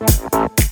Thank you.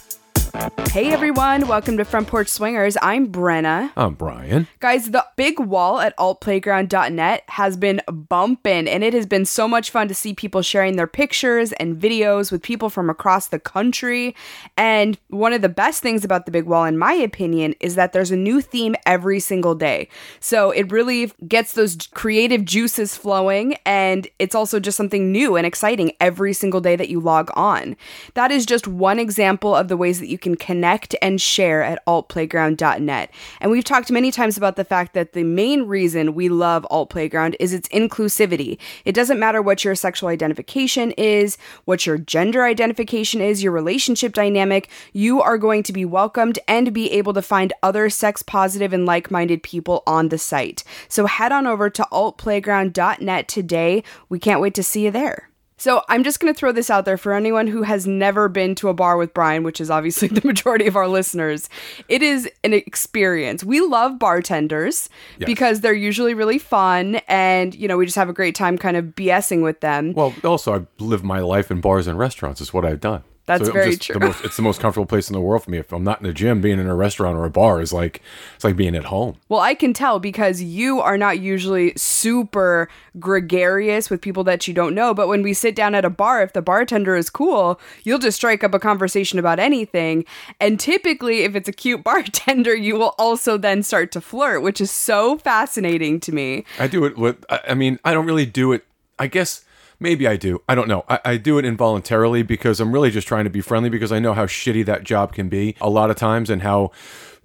Hey everyone, welcome to Front Porch Swingers. I'm Brenna. I'm Brian. Guys, the big wall at altplayground.net has been bumping, and it has been so much fun to see people sharing their pictures and videos with people from across the country. And one of the best things about the big wall, in my opinion, is that there's a new theme every single day. So it really gets those creative juices flowing, and it's also just something new and exciting every single day that you log on. That is just one example of the ways that you can connect and share at altplayground.net. And we've talked many times about the fact that the main reason we love Alt Playground is its inclusivity. It doesn't matter what your sexual identification is, what your gender identification is, your relationship dynamic, you are going to be welcomed and be able to find other sex positive and like minded people on the site. So head on over to altplayground.net today. We can't wait to see you there. So I'm just going to throw this out there for anyone who has never been to a bar with Brian, which is obviously the majority of our listeners. It is an experience. We love bartenders Yes. because they're usually really fun and, you know, we just have a great time kind of BSing with them. Well, also, I live my life in bars and restaurants. Is what I've done. That's I'm very true. The most, it's the most comfortable place in the world for me. If I'm not in a gym, being in a restaurant or a bar is like it's like being at home. Well, I can tell because you are not usually super gregarious with people that you don't know. But when we sit down at a bar, if the bartender is cool, you'll just strike up a conversation about anything. And typically, if it's a cute bartender, you will also then start to flirt, which is so fascinating to me. I do it with. I mean, I don't really do it. I guess maybe I do. I don't know. I, I do it involuntarily because I'm really just trying to be friendly because I know how shitty that job can be a lot of times and how.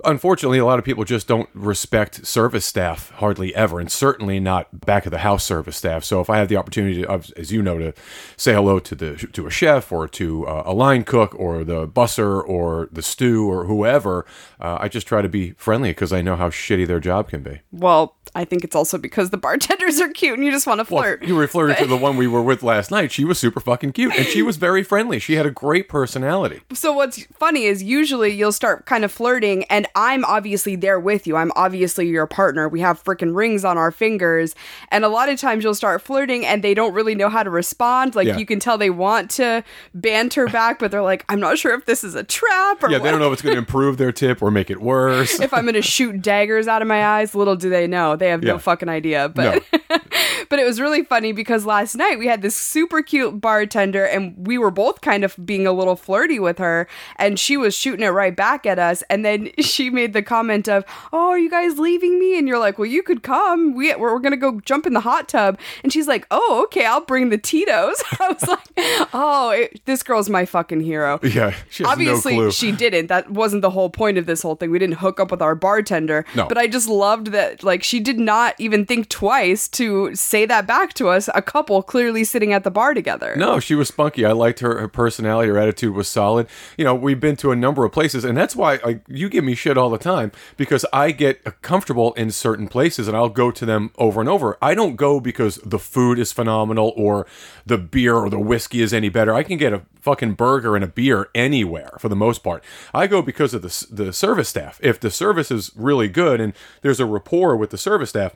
Unfortunately, a lot of people just don't respect service staff hardly ever, and certainly not back of the house service staff. So, if I have the opportunity, of, as you know, to say hello to the to a chef or to uh, a line cook or the busser or the stew or whoever, uh, I just try to be friendly because I know how shitty their job can be. Well, I think it's also because the bartenders are cute and you just want to Well, flirt. you referred to the one we were with last night. She was super fucking cute, and she was very friendly. She had a great personality. So what's funny is usually you'll start kind of flirting and I'm obviously there with you. I'm obviously your partner. We have freaking rings on our fingers. And a lot of times you'll start flirting and they don't really know how to respond. Like Yeah. you can tell they want to banter back, but they're like, I'm not sure if this is a trap or Yeah, they don't know if it's going to improve their tip or make it worse. if I'm going to shoot daggers out of my eyes. Little do they know. They have no fucking idea. But but it was really funny because last night we had this super cute bartender and we were both kind of being a little flirty with her and she was shooting it right back at us and then she made the comment of oh are you guys leaving me and you're like well you could come we, we're, we're gonna go jump in the hot tub and she's like oh okay i'll bring the tito's i was like oh it, this girl's my fucking hero yeah, she Obviously, no she didn't. That wasn't the whole point of this whole thing. We didn't hook up with our bartender. No. But I just loved that, like, she did not even think twice to say that back to us, a couple clearly sitting at the bar together. No, she was spunky. I liked her. Her personality, her attitude was solid. You know, we've been to a number of places, and that's why like, you give me shit all the time because I get comfortable in certain places, and I'll go to them over and over. I don't go because the food is phenomenal or the beer or the whiskey is any better. I can get a fucking burger and a beer anywhere for the most part. I go because of the the service staff. If the service is really good and there's a rapport with the service staff.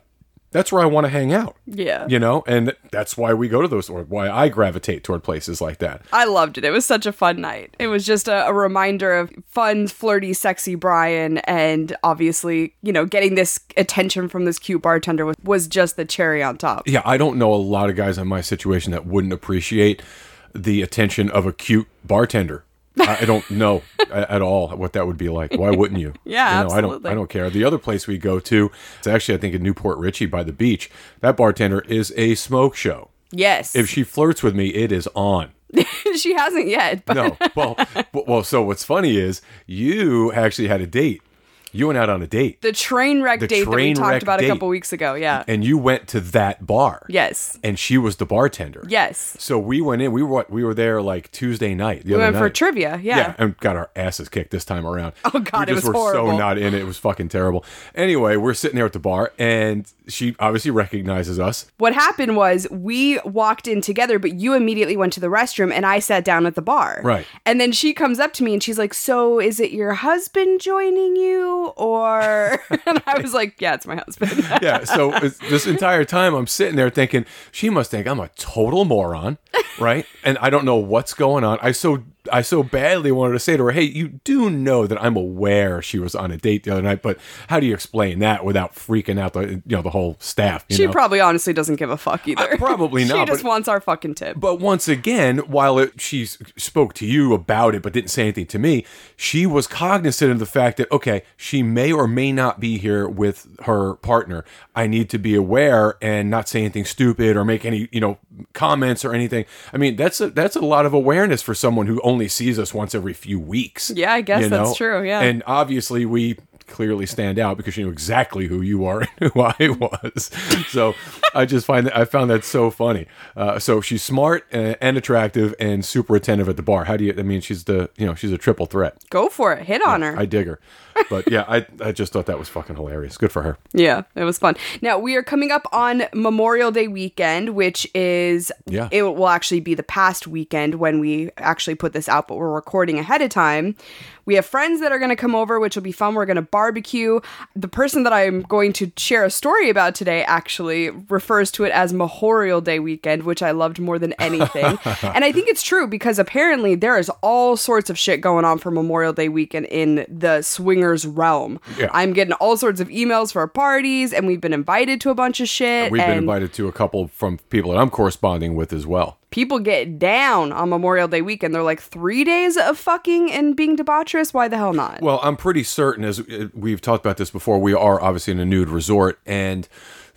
That's where I want to hang out. Yeah. You know, and that's why we go to those, or why I gravitate toward places like that. I loved it. It was such a fun night. It was just a, a reminder of fun, flirty, sexy Brian, and obviously, you know, getting this attention from this cute bartender was, was just the cherry on top. Yeah, I don't know a lot of guys in my situation that wouldn't appreciate the attention of a cute bartender. I I don't know at all what that would be like. Why wouldn't you? Yeah, you know, I don't. I don't care. The other place we go to, it's actually I think in New Port Richey by the beach. That bartender is a smoke show. Yes. If she flirts with me, it is on. she hasn't yet, but No, well, well. So what's funny is you actually had a date. You went out on a date. The train wreck The date that we talked about date. a couple weeks ago. Yeah. and you went to that bar. yes. And she was the bartender. Yes. So we went in. We were? We were there like Tuesday night. The We went for trivia. Yeah. and got our asses kicked this time around. Oh, God, we it just was were horrible. so not in it. It was fucking terrible. Anyway, we're sitting there at the bar, and she obviously recognizes us. What happened was we walked in together, but you immediately went to the restroom and I sat down at the bar. Right. And then she comes up to me and she's like, So is it your husband joining you? Or, and I was like, Yeah, it's my husband. Yeah. So this entire time, I'm sitting there thinking she must think I'm a total moron, right? And I don't know what's going on. I so I so badly wanted to say to her, "Hey, you do know that I'm aware she was on a date the other night, but how do you explain that without freaking out the you know the whole staff?" You she know? probably honestly doesn't give a fuck either. Uh, probably not. she just but- wants our fucking tip. But once again, while it, she spoke to you about it but didn't say anything to me, she was cognizant of the fact that, okay, she may or may not be here with her partner. I need to be aware and not say anything stupid or make any, you know, comments or anything. I mean, that's a, that's a lot of awareness for someone who only sees us once every few weeks. Yeah, I guess you that's true, yeah. And obviously we clearly stand out because you knew exactly who you are and who I was. So I just find that I found that so funny. Uh, so she's smart and, and attractive and super attentive at the bar. How do you? I mean, she's the you know she's a triple threat. Go for it. Hit on her. I dig her. But yeah, I I just thought that was fucking hilarious. Good for her. Yeah, it was fun. Now we are coming up on Memorial Day weekend, which is Yeah. it will actually be the past weekend when we actually put this out, but we're recording ahead of time. We have friends that are going to come over, which will be fun. We're going to barbecue. The person that I'm going to share a story about today actually refers to it as Memorial Day weekend, which I loved more than anything. and I think it's true because apparently there is all sorts of shit going on for Memorial Day weekend in the realm. Yeah. I'm getting all sorts of emails for parties, and we've been invited to a bunch of shit. We've been invited to a couple from people that I'm corresponding with as well. People get down on Memorial Day weekend. They're like three days of fucking and being debaucherous. Why the hell not? Well, I'm pretty certain, as uh, we've talked about this before, we are obviously in a nude resort, and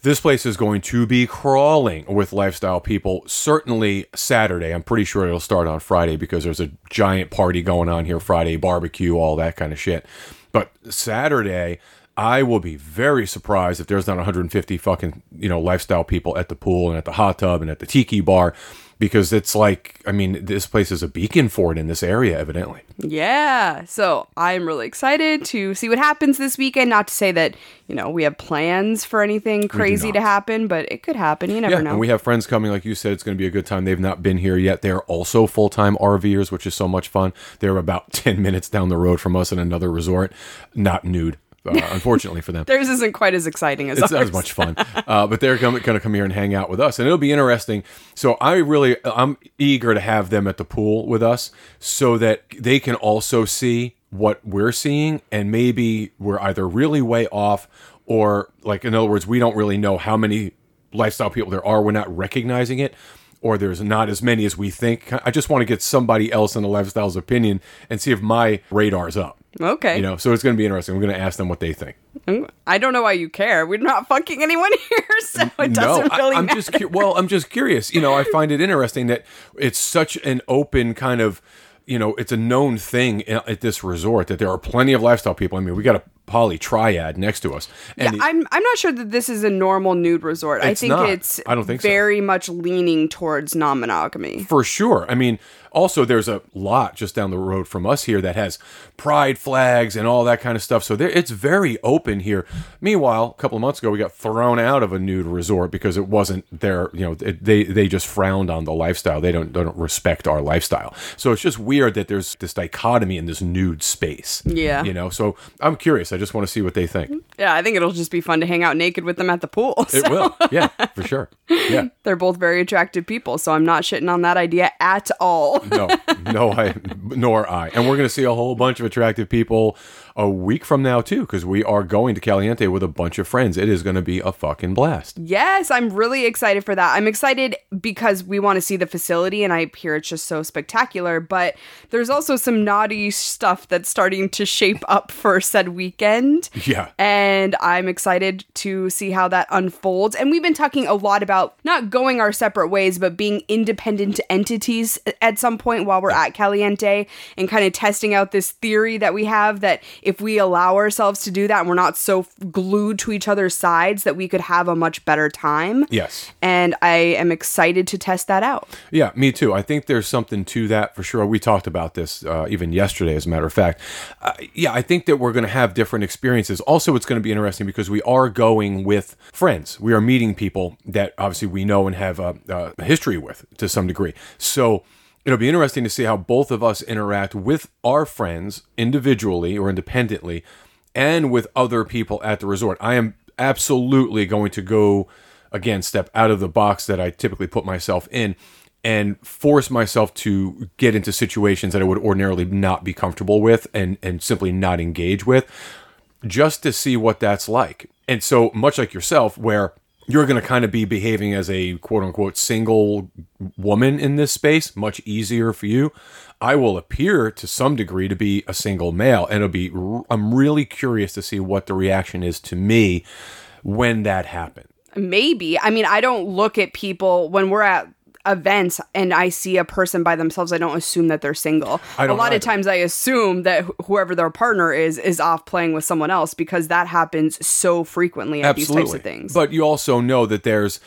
this place is going to be crawling with lifestyle people. Certainly Saturday. I'm pretty sure it'll start on Friday because there's a giant party going on here Friday, barbecue, all that kind of shit. But Saturday, I will be very surprised if there's not 150 fucking you know lifestyle people at the pool and at the hot tub and at the tiki bar. Because it's like, I mean, this place is a beacon for it in this area, evidently. Yeah. So I'm really excited to see what happens this weekend. Not to say that, you know, we have plans for anything crazy to happen, but it could happen. You never Yeah, know. and we have friends coming. Like you said, it's going to be a good time. They've not been here yet. They're also full time RVers, which is so much fun. They're about 10 minutes down the road from us in another resort, not nude, uh, unfortunately for them. Theirs isn't quite as exciting as It's not ours. as much fun, uh, but they're going to come here and hang out with us, and it'll be interesting. So I really, I'm eager to have them at the pool with us, so that they can also see what we're seeing, and maybe we're either really way off, or like in other words, we don't really know how many lifestyle people there are. We're not recognizing it. Or there's not as many as we think. I just want to get somebody else in the lifestyle's opinion and see if my radar's up. Okay. You know, so it's going to be interesting. We're going to ask them what they think. Mm, I don't know why you care. We're not fucking anyone here, so it doesn't I- really I'm matter. just cu- well, I'm just curious. You know, I find it interesting that it's such an open kind of, you know, it's a known thing uh, at this resort that there are plenty of lifestyle people. I mean, we got a poly triad next to us, and Yeah, I'm I'm not sure that this is a normal nude resort. I think not. it's I don't think so. very much leaning towards non-monogamy. for sure. I mean, also there's a lot just down the road from us here that has pride flags and all that kind of stuff. So there, it's very open here. Meanwhile, a couple of months ago, we got thrown out of a nude resort because it wasn't their, you know, it, they they just frowned on the lifestyle. They don't they don't respect our lifestyle. So it's just weird that there's this dichotomy in this nude space. Yeah. you know. So I'm curious. I just want to see what they think. Yeah, I think it'll just be fun to hang out naked with them at the pool. It will. Yeah, for sure. Yeah. They're both very attractive people, so I'm not shitting on that idea at all. no, no, I nor I. And we're going to see a whole bunch of attractive people a week from now too, because we are going to Caliente with a bunch of friends. It is going to be a fucking blast. Yes, I'm really excited for that. I'm excited because we want to see the facility and I hear it's just so spectacular, but there's also some naughty stuff that's starting to shape up for said weekend. Yeah. And I'm excited to see how that unfolds. And we've been talking a lot about not going our separate ways, but being independent entities at some point while we're at Caliente and kind of testing out this theory that we have that if we allow ourselves to do that and we're not so glued to each other's sides, that we could have a much better time. Yes. And I am excited to test that out. Yeah, me too. I think there's something to that for sure. We talked about this uh, even yesterday, as a matter of fact. Uh, yeah, I think that we're going to have different experiences. Also, it's going to be interesting because we are going with friends. We are meeting people that obviously we know and have a, a history with to some degree. So it'll be interesting to see how both of us interact with our friends individually or independently and with other people at the resort. I am absolutely going to go again step out of the box that I typically put myself in and force myself to get into situations that I would ordinarily not be comfortable with and and simply not engage with just to see what that's like. And so much like yourself where you're going to kind of be behaving as a quote unquote single woman in this space, much easier for you. I will appear to some degree to be a single male, and it'll be. I'm really curious to see what the reaction is to me when that happens. Maybe. I mean, I don't look at people when we're at events and I see a person by themselves, I don't assume that they're single. I don't a lot either. of times I assume that wh- whoever their partner is is off playing with someone else because that happens so frequently at these types of things. But you also know that there's,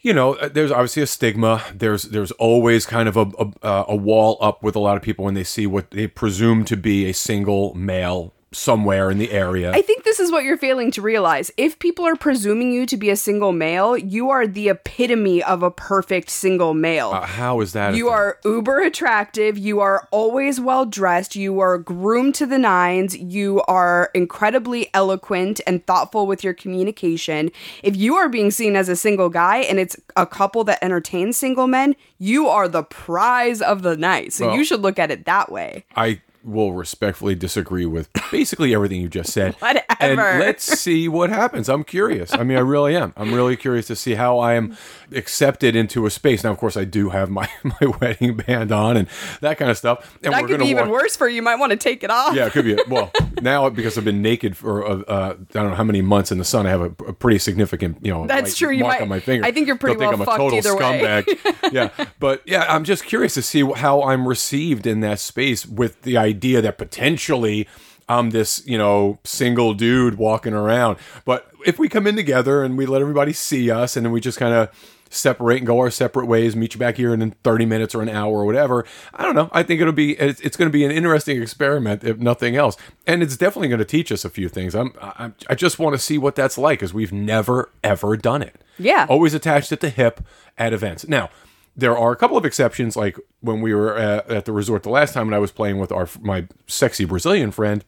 you know, uh, there's obviously a stigma. There's there's always kind of a a, uh, a wall up with a lot of people when they see what they presume to be a single male somewhere in the area. I think this is what you're failing to realize. If people are presuming you to be a single male, you are the epitome of a perfect single male. Uh, how is that? You are uber attractive. You are always well dressed. You are groomed to the nines. You are incredibly eloquent and thoughtful with your communication. If you are being seen as a single guy and it's a couple that entertains single men, you are the prize of the night. So Well- you should look at it that way. I will respectfully disagree with basically everything you just said. Whatever. And let's see what happens. I'm curious. I mean, I really am. I'm really curious to see how I am accepted into a space. Now, of course, I do have my, my wedding band on and that kind of stuff. And That could be even walk- worse for you. You might want to take it off. Yeah, it could be. Well, now because I've been naked for uh, uh, I don't know how many months in the sun, I have a, a pretty significant, you know, That's true. You mark might- on my finger. I think you're pretty They'll think I'm a total scumbag. yeah, but yeah, I'm just curious to see how I'm received in that space with the idea that potentially I'm this, you know, single dude walking around. But if we come in together and we let everybody see us, and then we just kind of separate and go our separate ways, meet you back here in 30 minutes or an hour or whatever. I don't know. I think it'll be it's, it's going to be an interesting experiment if nothing else, and it's definitely going to teach us a few things. I'm, I'm I just want to see what that's like because we've never ever done it. Yeah. always attached at the hip at events. Now. There are a couple of exceptions, like when we were uh, at the resort the last time, and I was playing with our my sexy Brazilian friend,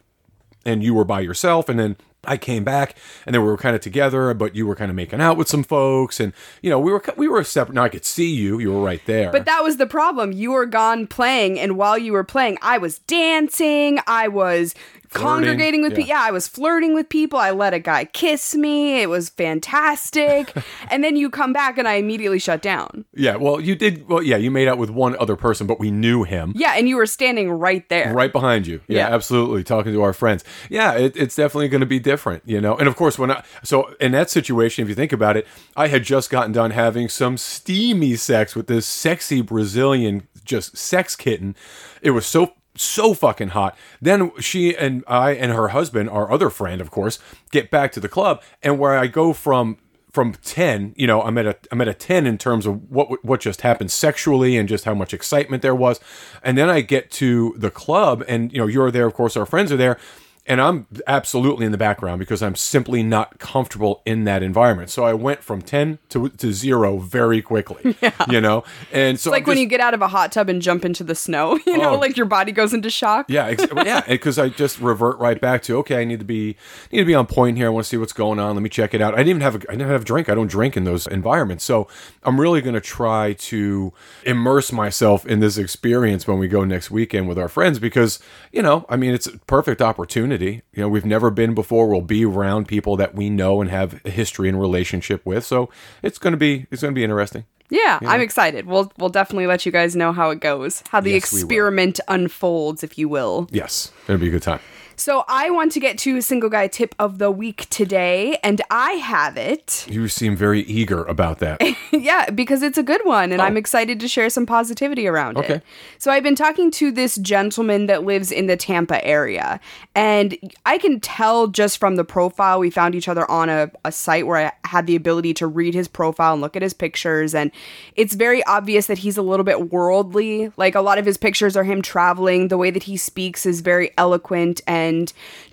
and you were by yourself and then I came back and then we were kind of together but you were kind of making out with some folks and you know we were we were separate now I could see you you were right there But that was the problem. You were gone playing, and while you were playing, I was dancing. I was congregating with yeah. people. Yeah, I was flirting with people. I let a guy kiss me. It was fantastic. and then you come back, and I immediately shut down. yeah well you did well yeah you made out with one other person but we knew him Yeah, and you were standing right there. right behind you. Yeah, Yeah. absolutely. Talking to our friends. Yeah, it, it's definitely going to be different, you know. And of course, when I so in that situation, if you think about it, I had just gotten done having some steamy sex with this sexy Brazilian just sex kitten. It was so so fucking hot. Then she and I and her husband, our other friend, of course, get back to the club, and where I go from from 10 you know i'm at a i'm at a 10 in terms of what what just happened sexually and just how much excitement there was and then i get to the club and you know you're there of course our friends are there and i'm absolutely in the background because i'm simply not comfortable in that environment so i went from 10 to, to 0 very quickly yeah. you know and so It's like I'm when you get out of a hot tub and jump into the snow, you know, Oh. like your body goes into shock. yeah, ex- yeah, because I just revert right back to okay. I need to be need to be on point here. I want to see what's going on. Let me check it out. I didn't even have a, I didn't have a drink. I don't drink in those environments, so I'm really going to try to immerse myself in this experience when we go next weekend with our friends because you know, I mean, it's a perfect opportunity. You know, we've never been before. We'll be around people that we know and have a history and relationship with, so it's going to be it's going to be interesting. Yeah, I'm excited. We'll we'll definitely let you guys know how it goes, how the Yes, experiment unfolds, if you will. Yes, it'll be a good time. So I want to get to single guy tip of the week today, and I have it. You seem very eager about that. yeah, because it's a good one, and oh. I'm excited to share some positivity around Oh. Okay. it. So I've been talking to this gentleman that lives in the Tampa area, and I can tell just from the profile. We found each other on a, a site where I had the ability to read his profile and look at his pictures, and it's very obvious that he's a little bit worldly. Like a lot of his pictures are him traveling. The way that he speaks is very eloquent and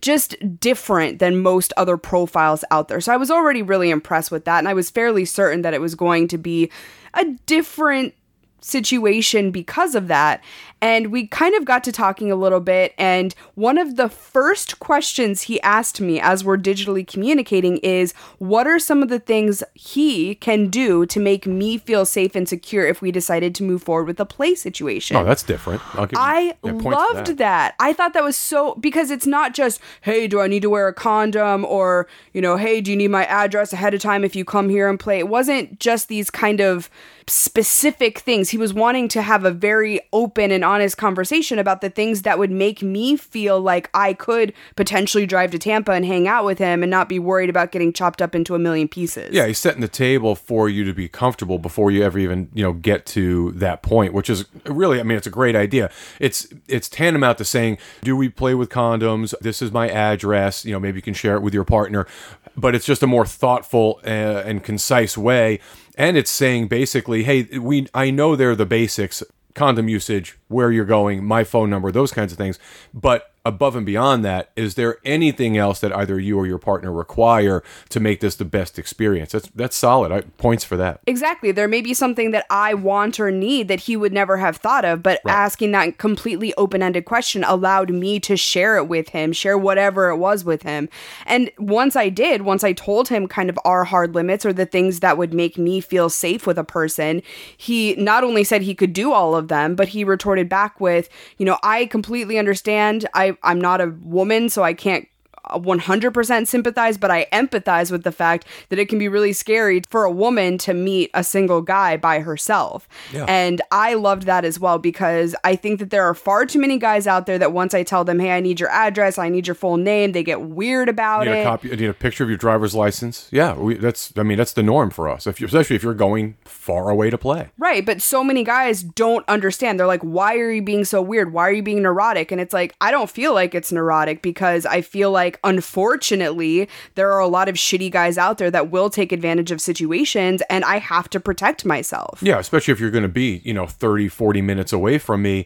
just different than most other profiles out there. So I was already really impressed with that, and I was fairly certain that it was going to be a different situation because of that. And we kind of got to talking a little bit. And one of the first questions he asked me as we're digitally communicating is What are some of the things he can do to make me feel safe and secure if we decided to move forward with a play situation? Oh, that's different. I loved that. I thought that was so because it's not just, hey, do I need to wear a condom or, you know, hey, do you need my address ahead of time if you come here and play? It wasn't just these kind of specific things. He was wanting to have a very open and honest conversation about the things that would make me feel like I could potentially drive to Tampa and hang out with him and not be worried about getting chopped up into a million pieces. Yeah, he's setting the table for you to be comfortable before you ever even you know get to that point, which is really, I mean, it's a great idea. It's it's tantamount to saying, do we play with condoms? This is my address. You know, maybe you can share it with your partner, but it's just a more thoughtful uh, and concise way. And it's saying basically, hey, we I know they're the basics. Condom usage, where you're going, my phone number, those kinds of things. But above and beyond that, is there anything else that either you or your partner require to make this the best experience? That's that's solid. I, points for that. Exactly. There may be something that I want or need that he would never have thought of, but asking that completely open ended question allowed me to share it with him, share whatever it was with him. And once I did, once I told him kind of our hard limits or the things that would make me feel safe with a person, he not only said he could do all of them, but he retorted back with, you know, I completely understand. I, I'm not a woman, so I can't 100% sympathize, but I empathize with the fact that it can be really scary for a woman to meet a single guy by herself. Yeah. And I loved that as well because I think that there are far too many guys out there that once I tell them, hey, I need your address, I need your full name, they get weird about need it. a copy. You need a picture of your driver's license. Yeah, we, that's. I mean, that's the norm for us. If you, especially if you're going far away to play. Right, but so many guys don't understand. They're like, why are you being so weird? Why are you being neurotic? And it's like, I don't feel like it's neurotic because I feel like, unfortunately, there are a lot of shitty guys out there that will take advantage of situations and I have to protect myself. Yeah, especially if you're going to be, you know, 30, 40 minutes away from me.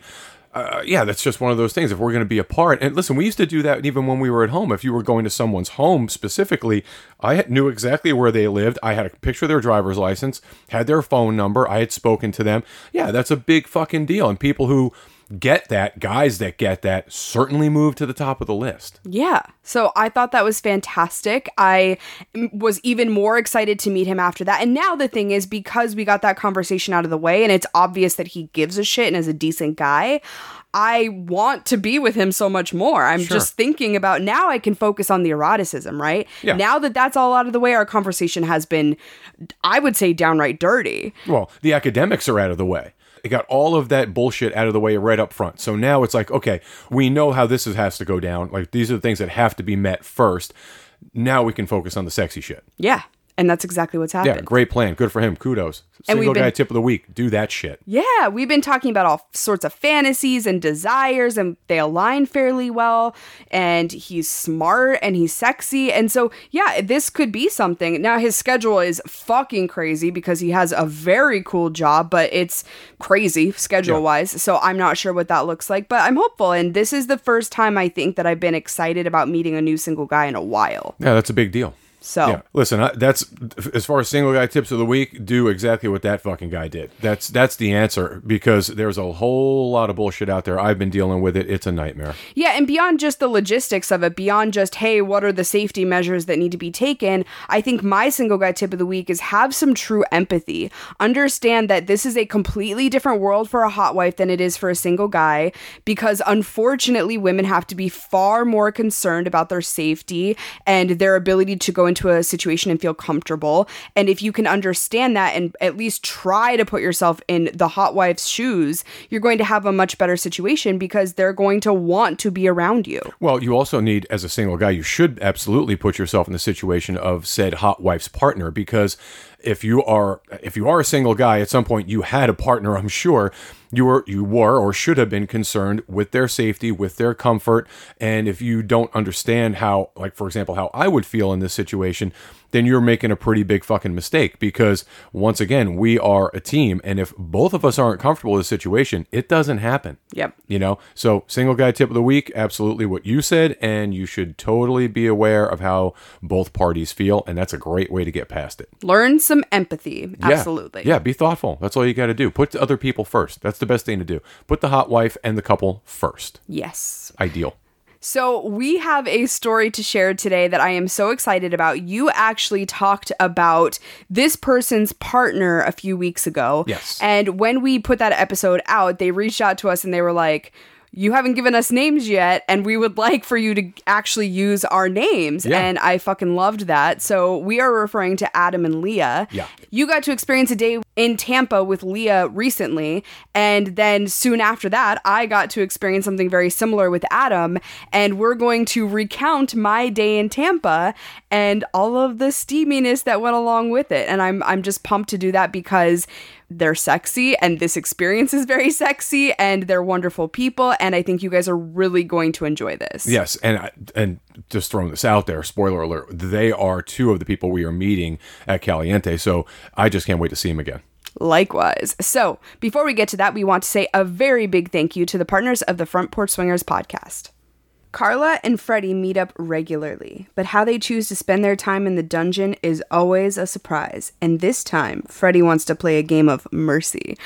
Uh, yeah, that's just one of those things. If we're going to be apart, and listen, we used to do that even when we were at home. If you were going to someone's home specifically, I knew exactly where they lived. I had a picture of their driver's license, had their phone number. I had spoken to them. Yeah, that's a big fucking deal. And people who get that, guys that get that, certainly move to the top of the list. Yeah. So I thought that was fantastic. I was even more excited to meet him after that. And now the thing is, because we got that conversation out of the way and it's obvious that he gives a shit and is a decent guy, I want to be with him so much more. I'm Sure. just thinking about now I can focus on the eroticism, right? Yeah. Now that that's all out of the way, our conversation has been, I would say, downright dirty. Well, the academics are out of the way. It got all of that bullshit out of the way right up front. So now it's like, okay, we know how this is, has to go down. Like these are the things that have to be met first. Now we can focus on the sexy shit. Yeah. And that's exactly what's happening. Yeah, great plan. Good for him. Kudos. And Single guy tip of the week. Do that shit. Yeah, we've been talking about all sorts of fantasies and desires, and they align fairly well. And he's smart and he's sexy. And so, yeah, this could be something. Now, his schedule is fucking crazy because he has a very cool job, but it's crazy schedule wise. So, I'm not sure what that looks like, but I'm hopeful. And this is the first time I think that I've been excited about meeting a new single guy in a while. Yeah, that's a big deal. So, Yeah, listen, I, that's as far as single guy tips of the week. Do exactly what that fucking guy did. That's that's the answer because there's a whole lot of bullshit out there. I've been dealing with it. It's a nightmare. Yeah, and beyond just the logistics of it, beyond just, hey, what are the safety measures that need to be taken, I think my single guy tip of the week is have some true empathy. Understand that this is a completely different world for a hot wife than it is for a single guy, because unfortunately, women have to be far more concerned about their safety and their ability to go into into a situation and feel comfortable. And if you can understand that and at least try to put yourself in the hot wife's shoes, you're going to have a much better situation because they're going to want to be around you. Well, you also need, as a single guy, you should absolutely put yourself in the situation of said hot wife's partner because if you are if you are a single guy at some point you had a partner i'm sure you were you were or should have been concerned with their safety with their comfort. And if you don't understand how like for example how i would feel in this situation then you're making a pretty big fucking mistake because once again we are a team and if both of us aren't comfortable with the situation it doesn't happen Yep. you know so single guy tip of the week absolutely what you said and you should totally be aware of how both parties feel and that's a great way to get past it Learn some empathy. yeah. Absolutely. Yeah, be thoughtful. That's all you got to do. Put the other people first. That's the best thing to do. Put the hot wife and the couple first. Yes. Ideal. So, we have a story to share today that I am so excited about. You actually talked about this person's partner a few weeks ago. Yes. And when we put that episode out, they reached out to us and they were like, you haven't given us names yet, and we would like for you to actually use our names. Yeah. And I fucking loved that. So we are referring to Adam and Leah. Yeah. You got to experience a day in Tampa with Leah recently. And then soon after that, I got to experience something very similar with Adam. And we're going to recount my day in Tampa and all of the steaminess that went along with it. And I'm I'm just pumped to do that because they're sexy and this experience is very sexy and they're wonderful people and I think you guys are really going to enjoy this. Yes, and and just throwing this out there, spoiler alert, they are two of the people we are meeting at Caliente. So I just can't wait to see them again. Likewise. So, before we get to that, we want to say a very big thank you to the partners of the Front Porch Swingers podcast. Carla and Freddy meet up regularly, but how they choose to spend their time in the dungeon is always a surprise. And this time, Freddy wants to play a game of Mercy.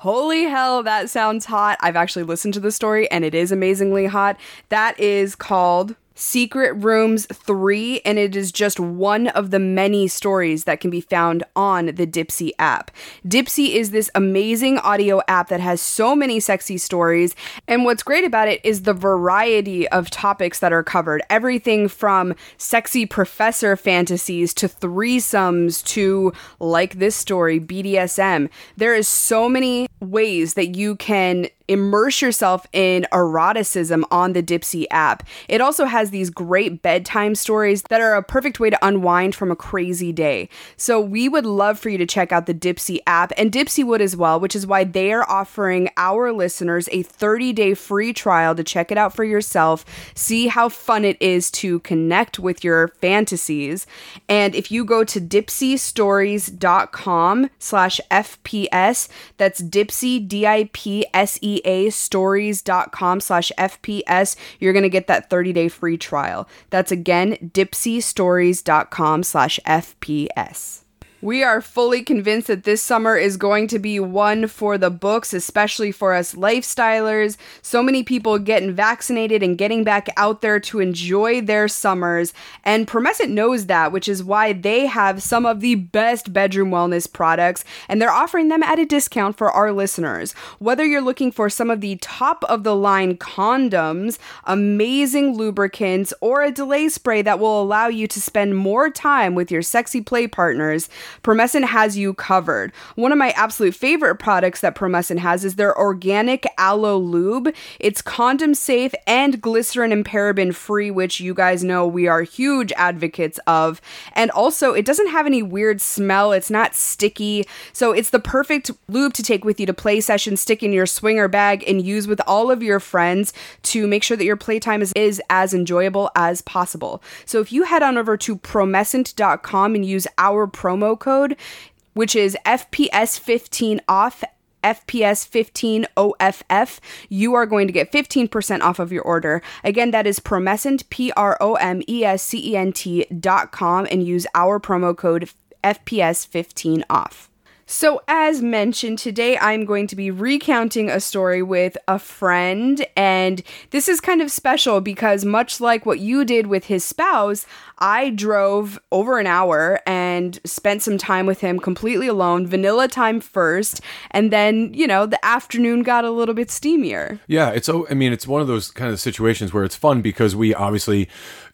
Holy hell, that sounds hot. I've actually listened to the story and it is amazingly hot. That is called Secret Rooms 3, and it is just one of the many stories that can be found on the Dipsea app. Dipsea is this amazing audio app that has so many sexy stories, and what's great about it is the variety of topics that are covered. Everything from sexy professor fantasies to threesomes to, like this story, BDSM. There is so many ways that you can immerse yourself in eroticism on the Dipsea app. It also has these great bedtime stories that are a perfect way to unwind from a crazy day. So we would love for you to check out the Dipsea app and Dipsea would as well, which is why they are offering our listeners a 30-day free trial to check it out for yourself, see how fun it is to connect with your fantasies. And if you go to dipseastories.com slash FPS, that's dipsea, D-I-P-S-E a stories.com slash fps you're going to get that 30-day free trial. That's again dipseastories.com slash fps we are fully convinced that this summer is going to be one for the books, especially for us lifestylers. So many people getting vaccinated and getting back out there to enjoy their summers. And Promescent knows that, which is why they have some of the best bedroom wellness products, and they're offering them at a discount for our listeners. Whether you're looking for some of the top of the line condoms, amazing lubricants, or a delay spray that will allow you to spend more time with your sexy play partners, Promescent has you covered. One of my absolute favorite products that Promescent has is their organic aloe lube. It's condom safe and glycerin and paraben free, which you guys know we are huge advocates of. And also, it doesn't have any weird smell, it's not sticky. So, it's the perfect lube to take with you to play sessions, stick in your swinger bag, and use with all of your friends to make sure that your playtime is, is as enjoyable as possible. So, if you head on over to promescent.com and use our promo code, which is FPS15 off. FPS15 OFF, you are going to get 15% off of your order. Again, that is Promescent, P R O M E S C E N T dot com, and use our promo code FPS15 off. So, as mentioned, today I'm going to be recounting a story with a friend, and this is kind of special because, much like what you did with his spouse, I drove over an hour and and spent some time with him completely alone, vanilla time first, and then, you know, the afternoon got a little bit steamier. Yeah, it's I mean, it's one of those kind of situations where it's fun because we obviously,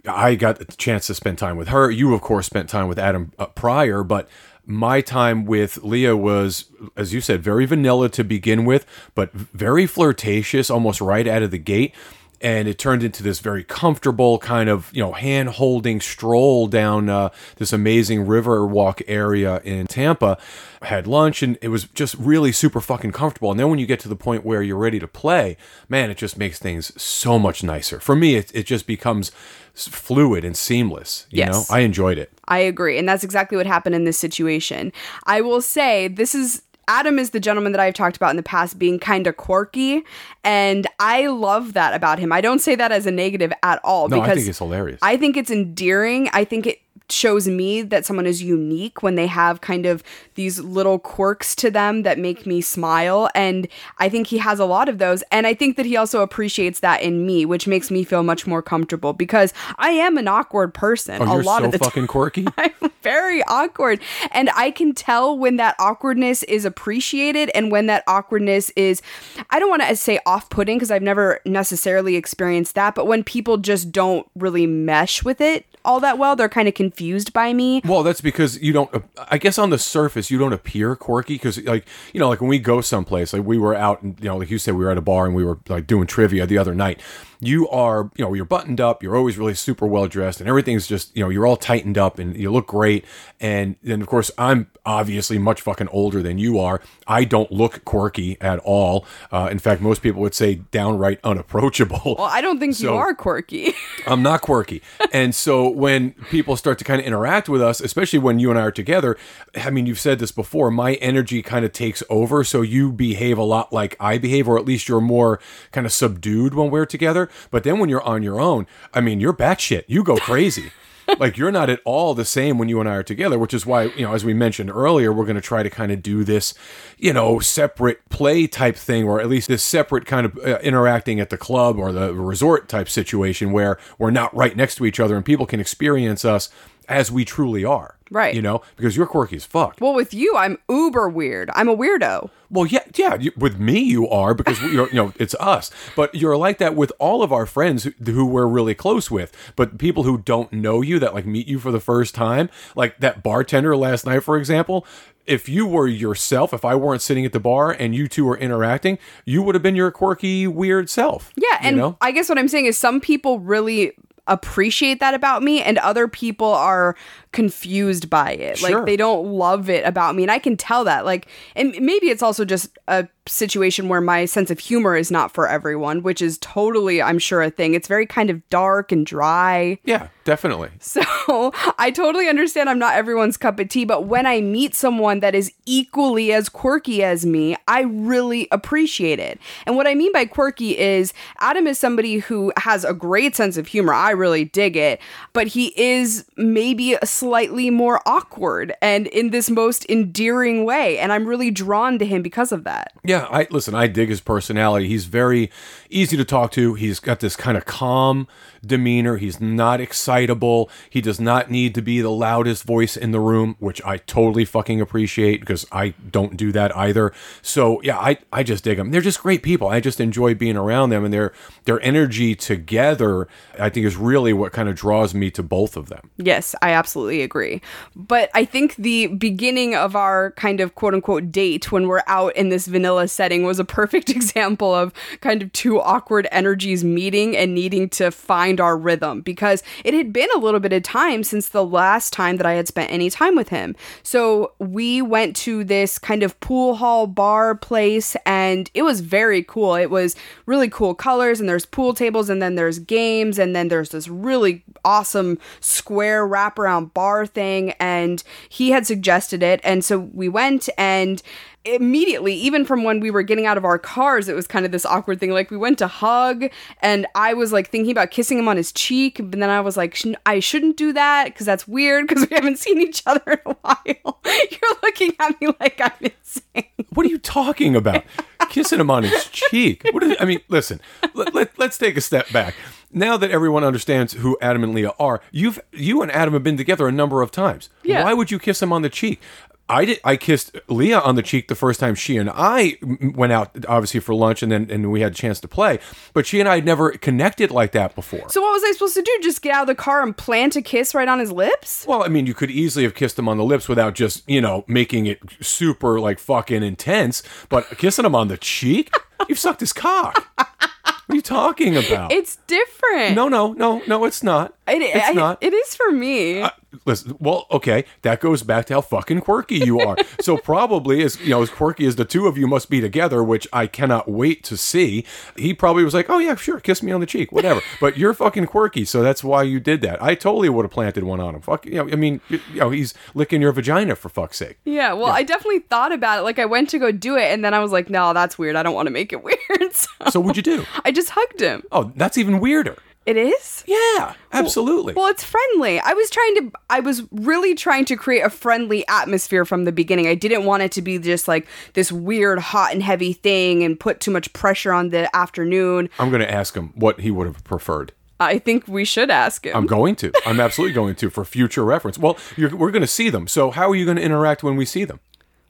I got the chance to spend time with her. You, of course, spent time with Adam uh, prior, but my time with Leah was, as you said, very vanilla to begin with, but very flirtatious, almost right out of the gate and it turned into this very comfortable kind of you know hand holding stroll down uh, this amazing river walk area in Tampa. I had lunch and it was just really super fucking comfortable. And then when you get to the point where you're ready to play, man, it just makes things so much nicer. For me, it, it just becomes fluid and seamless. You Yes. know, I enjoyed it. I agree. And that's exactly what happened in this situation. I will say this is Adam is the gentleman that I've talked about in the past being kind of quirky. And I love that about him. I don't say that as a negative at all No, because I think it's hilarious. I think it's endearing. I think it shows me that someone is unique when they have kind of these little quirks to them that make me smile and I think he has a lot of those and I think that he also appreciates that in me which makes me feel much more comfortable because I am an awkward person oh, a lot so of the time. fucking quirky. I'm very awkward. And I can tell when that awkwardness is appreciated and when that awkwardness is, I don't want to say off putting because I've never necessarily experienced that, but when people just don't really mesh with it all that well, they're kind of confused by me. Well, that's because you don't. I guess on the surface you don't appear quirky because, like, you know, like when we go someplace, like we were out, and you know, like you said, we were at a bar and we were like doing trivia the other night. You are, you know, you're buttoned up. You're always really super well dressed, and everything's just, you know, you're all tightened up and you look great. And then, of course, I'm obviously much fucking older than you are. I don't look quirky at all. Uh, in fact, most people would say downright unapproachable. Well, I don't think you are quirky. I'm not quirky. And so when people start to kind of interact with us, especially when you and I are together, I mean, you've said this before, my energy kind of takes over. So you behave a lot like I behave, or at least you're more kind of subdued when we're together. But then when you're on your own, I mean, you're batshit. You go crazy. like you're not at all the same when you and I are together, which is why, you know, as we mentioned earlier, we're going to try to kind of do this, you know, separate play type thing, or at least this separate kind of uh, interacting at the club or the resort type situation where we're not right next to each other and people can experience us as we truly are. Right. You know, because you're quirky as fuck. well, with you, I'm uber weird. I'm a weirdo. Well, yeah, yeah. You, with me, you are because we, you know it's us. But you're like that with all of our friends who, who we're really close with. But people who don't know you, that like meet you for the first time, like that bartender last night, for example. If you were yourself, if I weren't sitting at the bar and you two were interacting, you would have been your quirky, weird self. Yeah, and you know? I guess what I'm saying is some people really appreciate that about me and other people are confused by it. Sure. Like they don't love it about me and I can tell that. Like and maybe it's also just a situation where my sense of humor is not for everyone, which is totally I'm sure a thing. It's very kind of dark and dry. yeah, definitely. So I totally understand I'm not everyone's cup of tea, but when I meet someone that is equally as quirky as me, I really appreciate it. And what I mean by quirky is Adam is somebody who has a great sense of humor. I really dig it, but he is maybe slightly more awkward and in this most endearing way. And I'm really drawn to him because of that. Yeah, I listen. I dig his personality. He's very easy to talk to. He's got this kind of calm demeanor. He's not excitable. He does not need to be the loudest voice in the room, which I totally fucking appreciate because I don't do that either. So yeah, I I just dig them. They're just great people. I just enjoy being around them, and their their energy together, I think, is really what kind of draws me to both of them. Yes, I absolutely agree. But I think the beginning of our kind of quote unquote date when we're out in this vanilla setting was a perfect example of kind of two awkward energies meeting and needing to find our rhythm because it had been a little bit of time since the last time that I had spent any time with him. So we went to this kind of pool hall bar place and it was very cool. It was really cool colors and there's pool tables and then there's games and then there's this really awesome square wraparound bar thing and he had suggested it and so we went and immediately even from when we were getting out of our cars it was kind of this awkward thing like we went to hug and i was like thinking about kissing him on his cheek but then i was like "Shouldn't- i shouldn't do that because that's weird because we haven't seen each other in a while you're looking at me like i'm insane What are you talking about? Kissing him on his cheek. What is, I mean, listen, let, let, let's take a step back. now that everyone understands who Adam and Leah are, you've you and Adam have been together a number of times. Yeah. Why would you kiss him on the cheek? I did. I kissed Leah on the cheek the first time she and I went out, obviously for lunch, and then and we had a chance to play. But she and I had never connected like that before. So what was I supposed to do? Just get out of the car and plant a kiss right on his lips? Well, I mean, you could easily have kissed him on the lips without just, you know, making it super like fucking intense. But kissing him on the cheek, you've sucked his cock. What are you talking about? It's different. no, no, no, no, it's not. It, it's I- not. It is for me. Listen, well, okay, that goes back to how fucking quirky you are. so probably as you know, as quirky as the two of you must be together, which I cannot wait to see. He probably was like, "Oh yeah, sure, kiss me on the cheek, whatever." but you're fucking quirky, so that's why you did that. I totally would have planted one on him. Fuck, you know, I mean, you, you know, he's licking your vagina for fuck's sake. yeah, well, I definitely thought about it. Like, I went to go do it, and then I was like, no, that's weird. I don't want to make it weird. So So what'd you do? I just hugged him. Oh, that's even weirder. It is? Yeah, absolutely. Well, it's friendly. I was trying to, I was really trying to create a friendly atmosphere from the beginning. I didn't want it to be just like this weird, hot and heavy thing and put too much pressure on the afternoon. I'm going to ask him what he would have preferred. I think we should ask him. I'm going to. I'm absolutely going to for future reference. Well, you're, we're going to see them. So how are you going to interact when we see them?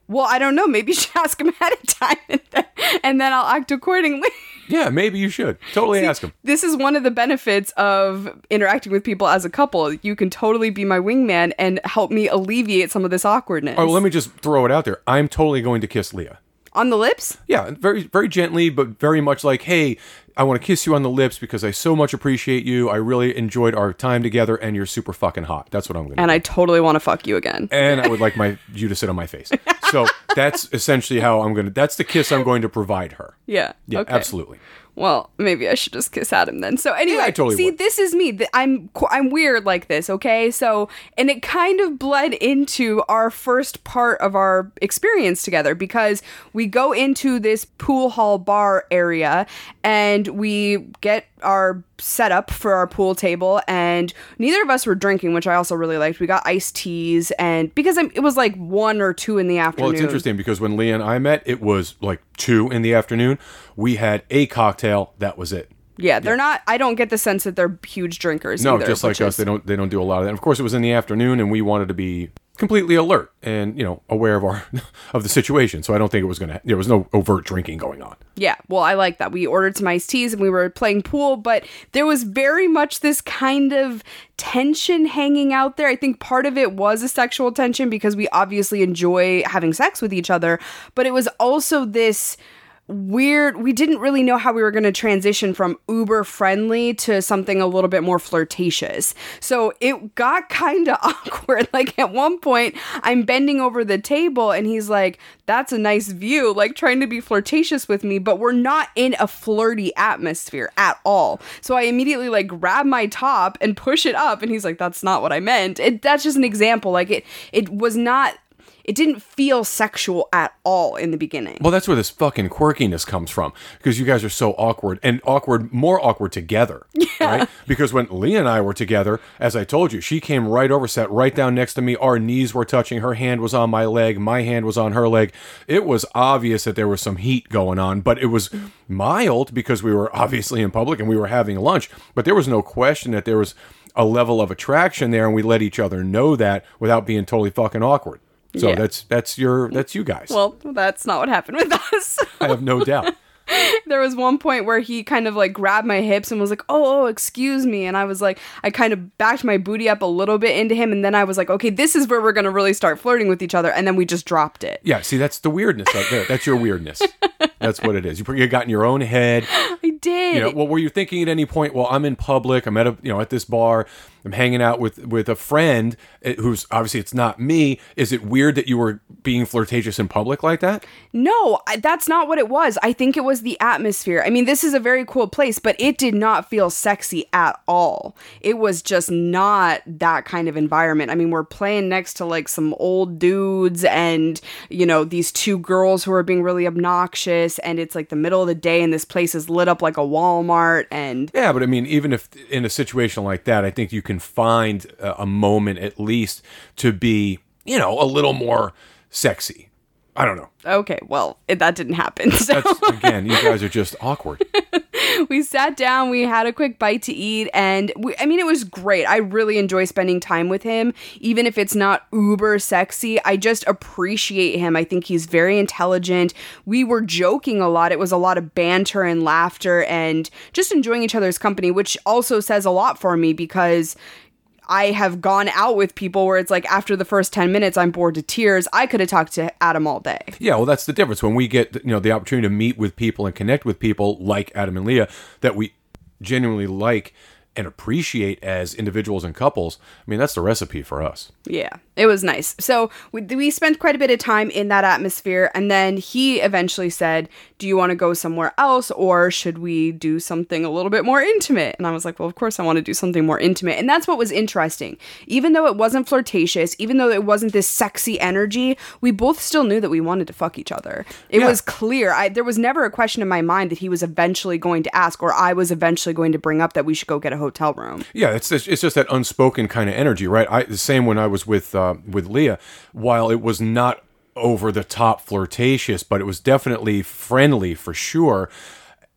Well, I don't know. Maybe you should ask him ahead of time and then, and then I'll act accordingly. Yeah, maybe you should. Totally ask him. This is one of the benefits of interacting with people as a couple. You can totally be my wingman and help me alleviate some of this awkwardness. Oh, well, let me just throw it out there. I'm totally going to kiss Leah. On the lips? Yeah, very very gently, but very much like, hey, I want to kiss you on the lips because I so much appreciate you. I really enjoyed our time together, and you're super fucking hot. That's what I'm going to. Do. And I totally want to fuck you again. and I would like my you to sit on my face. So that's essentially how I'm going to. That's the kiss I'm going to provide her. Yeah. Yeah, okay. absolutely. Well, maybe I should just kiss Adam then. So anyway, I totally see, would. this is me. I'm I'm weird like this. Okay, so and it kind of bled into our first part of our experience together because we go into this pool hall bar area and we get our setup for our pool table and neither of us were drinking which i also really liked we got iced teas and because it was like one or two in the afternoon Well, it's interesting because when Leah and I met, it was like two in the afternoon. We had a cocktail. That was it. yeah they're not i don't get the sense that they're huge drinkers No, either, just like which us, is- they don't they don't do a lot of that. And of course, it was in the afternoon, and we wanted to be completely alert and you know aware of our of the situation. So I don't think it was gonna. There was no overt drinking going on. Yeah, well, I like that. We ordered some iced teas and we were playing pool, but there was very much this kind of tension hanging out there. I think part of it was a sexual tension because we obviously enjoy having sex with each other, but it was also this weird we didn't really know how we were going to transition from uber friendly to something a little bit more flirtatious. So it got kind of awkward. Like at one point i'm bending over the table and he's like that's a nice view like trying to be flirtatious with me but we're not in a flirty atmosphere at all. So i immediately like grab my top and push it up and he's like that's not what i meant. It, that's just an example. Like it it was not it didn't feel sexual at all in the beginning Well, that's where this fucking quirkiness comes from because you guys are so awkward and awkward, more awkward together, right? Because when Leah and I were together, as I told you, she came right over, sat right down next to me. Our knees were touching. Her hand was on my leg. My hand was on her leg. It was obvious that there was some heat going on, but it was mild because we were obviously in public and we were having lunch. But there was no question that there was a level of attraction there, and we let each other know that without being totally fucking awkward. So Yeah. that's that's your that's you guys. Well, that's not what happened with us. I have no doubt. there was one point where he kind of like grabbed my hips and was like, "Oh, oh, excuse me," and I was like, I kind of backed my booty up a little bit into him, and then I was like, "Okay, this is where we're gonna really start flirting with each other," and then we just dropped it. Yeah, see, that's the weirdness out there. That's your weirdness. That's what it is. You, you got in your own head. I did. You know, well, were you thinking at any point? Well, I'm in public. I'm at a, you know, at this bar. I'm hanging out with with a friend eh, who's obviously it's not me. Is it weird that you were being flirtatious in public like that? No, I, that's not what it was. I think it was the atmosphere. I mean, this is a very cool place, but it did not feel sexy at all. It was just not that kind of environment. I mean, we're playing next to like some old dudes and, you know, these two girls who are being really obnoxious, and it's like the middle of the day, and this place is lit up like a Walmart. And Yeah, but I mean, even if in a situation like that, I think you can find a, a moment at least to be, you know, a little more sexy. I don't know. Okay, well, it, that didn't happen. So That's again, you guys are just awkward. we sat down, we had a quick bite to eat, and we, I mean, it was great. I really enjoy spending time with him, even if it's not uber sexy. I just appreciate him. I think he's very intelligent. We were joking a lot. It was a lot of banter and laughter and just enjoying each other's company, which also says a lot for me because I have gone out with people where it's like after the first 10 minutes, I'm bored to tears. I could have talked to Adam all day. Yeah, well, that's the difference when we get you know the opportunity to meet with people and connect with people like Adam and Leah that we genuinely like and appreciate as individuals and couples. I mean, that's the recipe for us. Yeah, it was nice. So we, we spent quite a bit of time in that atmosphere, and then he eventually said, Do you want to go somewhere else, or should we do something a little bit more intimate? And I was like, Well, of course, I want to do something more intimate. And that's what was interesting. Even though it wasn't flirtatious, even though it wasn't this sexy energy, we both still knew that we wanted to fuck each other. It Yeah. was clear. I, there was never a question in my mind that he was eventually going to ask, or I was eventually going to bring up that we should go get a hotel room. Yeah, it's just, it's just that unspoken kind of energy, right? I the same when I was with uh, Uh, with Leah. While it was not over the top flirtatious, but it was definitely friendly for sure.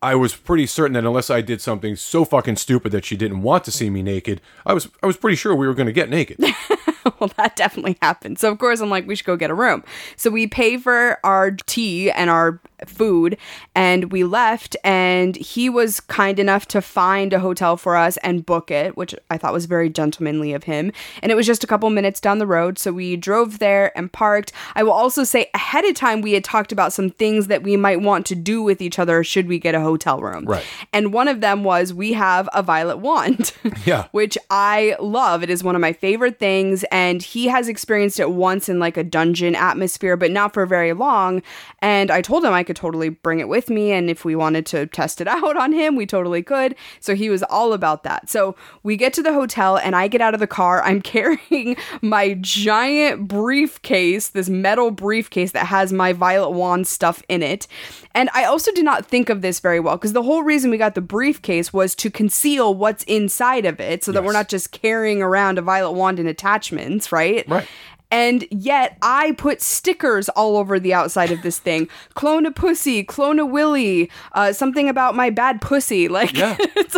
I was pretty certain that unless I did something so fucking stupid that she didn't want to see me naked, I was I was pretty sure we were going to get naked. well, that definitely happened. So, of course, I'm like, we should go get a room. So, we pay for our tea and our food, and we left. And he was kind enough to find a hotel for us and book it, which I thought was very gentlemanly of him. And it was just a couple minutes down the road. So, we drove there and parked. I will also say, ahead of time, we had talked about some things that we might want to do with each other should we get a hotel room. Right. And one of them was we have a violet wand. Yeah. which I love. It is one of my favorite things. And he has experienced it once in like a dungeon atmosphere, but not for very long. And I told him I could totally bring it with me. And if we wanted to test it out on him, we totally could. So he was all about that. So we get to the hotel and I get out of the car. I'm carrying my giant briefcase, this metal briefcase that has my violet wand stuff in it. And I also did not think of this very well because the whole reason we got the briefcase was to conceal what's inside of it so that we're not just carrying around a violet wand and attachments, right? Right. And yet I put stickers all over the outside of this thing. Clone a pussy, clone a willy, uh, something about my bad pussy. Like Yeah. it's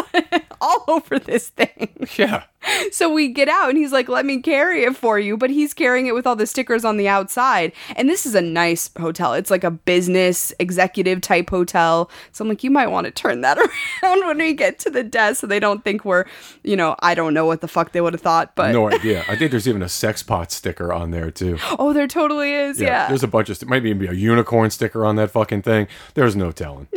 all over this thing. yeah. So we get out and he's like, let me carry it for you. But he's carrying it with all the stickers on the outside. And this is a nice hotel. It's like a business executive type hotel. So I'm like, you might want to turn that around when we get to the desk so they don't think we're, you know, I don't know what the fuck they would have thought. But No idea. I think there's even a sex pot sticker on there too. oh, there totally is. Yeah. There's a bunch of st- might even be a unicorn sticker on that fucking thing. There's no telling.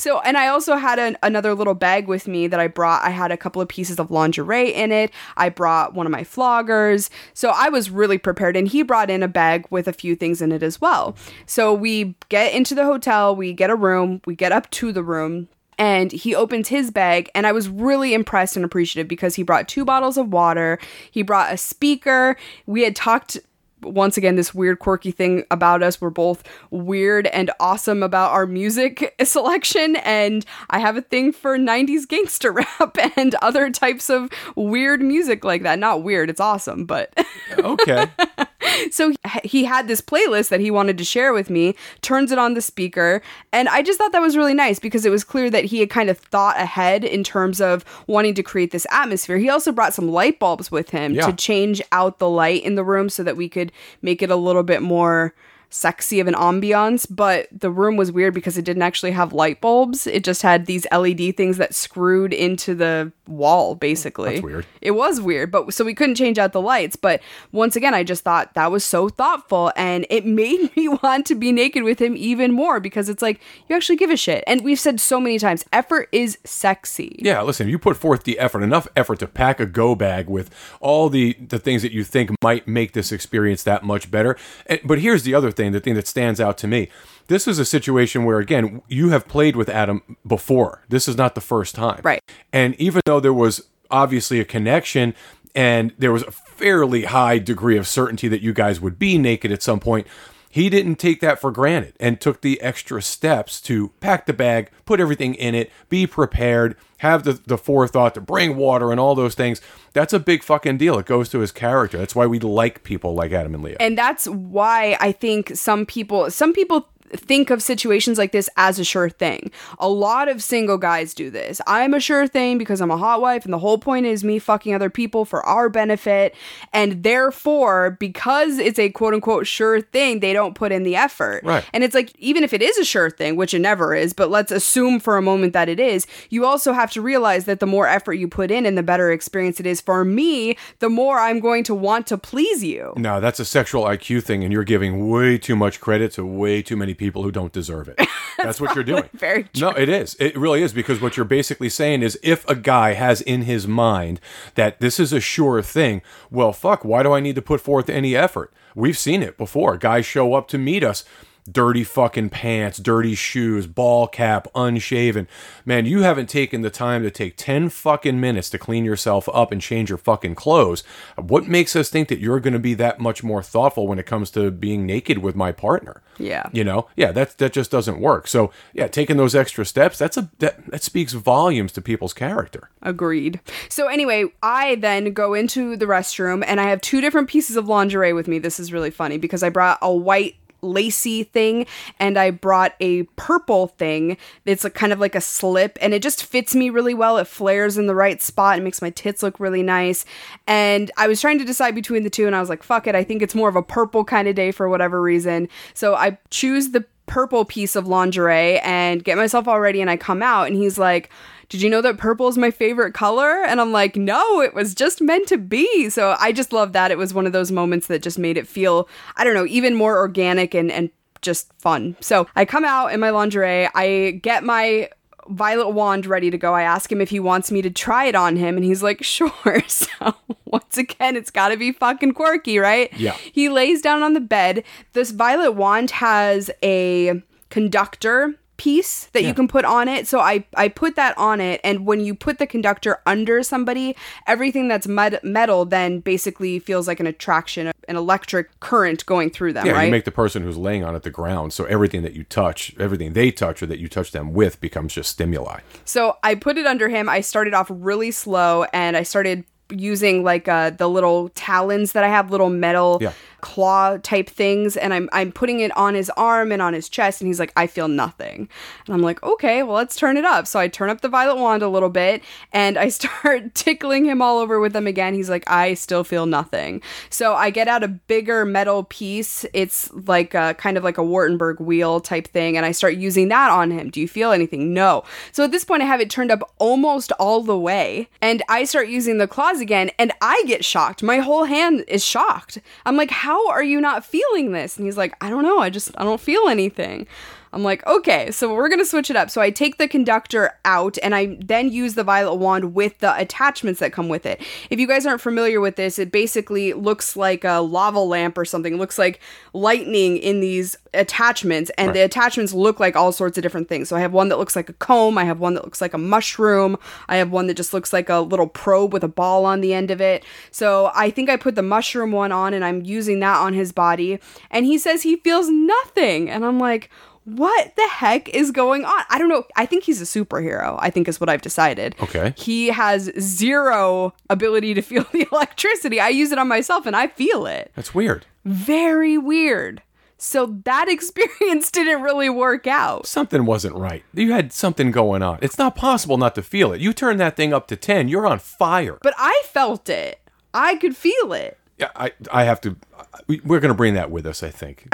So, and I also had an, another little bag with me that I brought. I had a couple of pieces of lingerie in it. I brought one of my floggers. So I was really prepared. And he brought in a bag with a few things in it as well. So we get into the hotel, we get a room, we get up to the room. And he opens his bag, and I was really impressed and appreciative because he brought two bottles of water. He brought a speaker. We had talked once again this weird quirky thing about us we're both weird and awesome about our music selection and i have a thing for 90s gangster rap and other types of weird music like that not weird it's awesome but Okay. so he- had this playlist that he wanted to share with me turns it on the speaker and i just thought that was really nice because it was clear that he had kind of thought ahead in terms of wanting to create this atmosphere he also brought some light bulbs with him Yeah. to change out the light in the room so that we could make it a little bit more sexy of an ambiance but the room was weird because it didn't actually have light bulbs it just had these led things that screwed into the wall basically That's weird. it was weird, but so we couldn't change out the lights. But once again, I just thought that was so thoughtful and it made me want to be naked with him even more because it's like you actually give a shit. And we've said so many times effort is sexy. Yeah, listen, you put forth the effort, enough effort to pack a go bag with all the the things that you think might make this experience that much better. And, but here's the other thing, the thing that stands out to me. This is a situation where again, you have played with Adam before. This is not the first time. Right. And even though there was obviously a connection and there was a fairly high degree of certainty that you guys would be naked at some point, he didn't take that for granted and took the extra steps to pack the bag, put everything in it, be prepared, have the, the forethought to bring water and all those things. That's a big fucking deal. It goes to his character. That's why we like people like Adam and Leah. And that's why I think some people some people think of situations like this as a sure thing. A lot of single guys do this. I'm a sure thing because I'm a hot wife, and the whole point is me fucking other people for our benefit. And therefore, because it's a quote unquote sure thing, they don't put in the effort. Right. And it's like, even if it is a sure thing, which it never is, but let's assume for a moment that it is, you also have to realize that the more effort you put in and the better experience it is for me, the more I'm going to want to please you. No, that's a sexual IQ thing, and you're giving way too much credit to way too many people who don't deserve it. That's, what you're doing. very No, it is. It really is because what you're basically saying is if a guy has in his mind that this is a sure thing, well, fuck, why do I need to put forth any effort? We've seen it before. Guys show up to meet us. Dirty fucking pants, dirty shoes, ball cap, unshaven. Man, you haven't taken the time to take 10 fucking minutes to clean yourself up and change your fucking clothes. What makes us think that you're going to be that much more thoughtful when it comes to being naked with my partner? Yeah. You know, yeah, that that just doesn't work. So yeah, taking those extra steps, that's a that, that speaks volumes to people's character. Agreed. So anyway, I then go into the restroom and I have two different pieces of lingerie with me. This is really funny because I brought a white lacy thing and I brought a purple thing. It's a kind of like a slip and it just fits me really well. It flares in the right spot. It makes my tits look really nice. And I was trying to decide between the two and I was like, fuck it. I think it's more of a purple kind of day for whatever reason. So I choose the purple piece of lingerie and get myself all ready and I come out and he's like, did you know that purple is my favorite color? And I'm like, no, it was just meant to be. So I just love that. It was one of those moments that just made it feel, I don't know, even more organic and, and just fun. So I come out in my lingerie, I get my violet wand ready to go. I ask him if he wants me to try it on him, and he's like, sure. So once again, it's gotta be fucking quirky, right? Yeah. He lays down on the bed. This violet wand has a conductor piece that Yeah. you can put on it. So I I put that on it and when you put the conductor under somebody, everything that's met- metal then basically feels like an attraction, an electric current going through them, Yeah, right? you make the person who's laying on it the ground, so everything that you touch, everything they touch or that you touch them with becomes just stimuli. So I put it under him. I started off really slow and I started using like uh, the little talons that I have, little metal Yeah. Claw type things, and I'm I'm putting it on his arm and on his chest, and he's like, I feel nothing, and I'm like, okay, well let's turn it up. So I turn up the violet wand a little bit, and I start tickling him all over with them again. He's like, I still feel nothing. So I get out a bigger metal piece. It's like a, kind of like a Wartenberg wheel type thing, and I start using that on him. Do you feel anything? No. So at this point, I have it turned up almost all the way, and I start using the claws again, and I get shocked. My whole hand is shocked. I'm like, how are you not feeling this? And he's like, I don't know. I just, I don't feel anything. I'm like, okay, so we're gonna switch it up. So I take the conductor out and I then use the violet wand with the attachments that come with it. If you guys aren't familiar with this, it basically looks like a lava lamp or something. It looks like lightning in these attachments, and the attachments look like all sorts of different things. So I have one that looks like a comb, I have one that looks like a mushroom, I have one that just looks like a little probe with a ball on the end of it. So I think I put the mushroom one on and I'm using that on his body, and he says he feels nothing. And I'm like, what the heck is going on? I don't know. I think he's a superhero, I think is what I've decided. Okay. He has zero ability to feel the electricity. I use it on myself and I feel it. That's weird. Very weird. So that experience didn't really work out. Something wasn't right. You had something going on. It's not possible not to feel it. You turn that thing up to 10, you're on fire. But I felt it. I could feel it. Yeah, I, I have to. We- We're going to bring that with us, I think.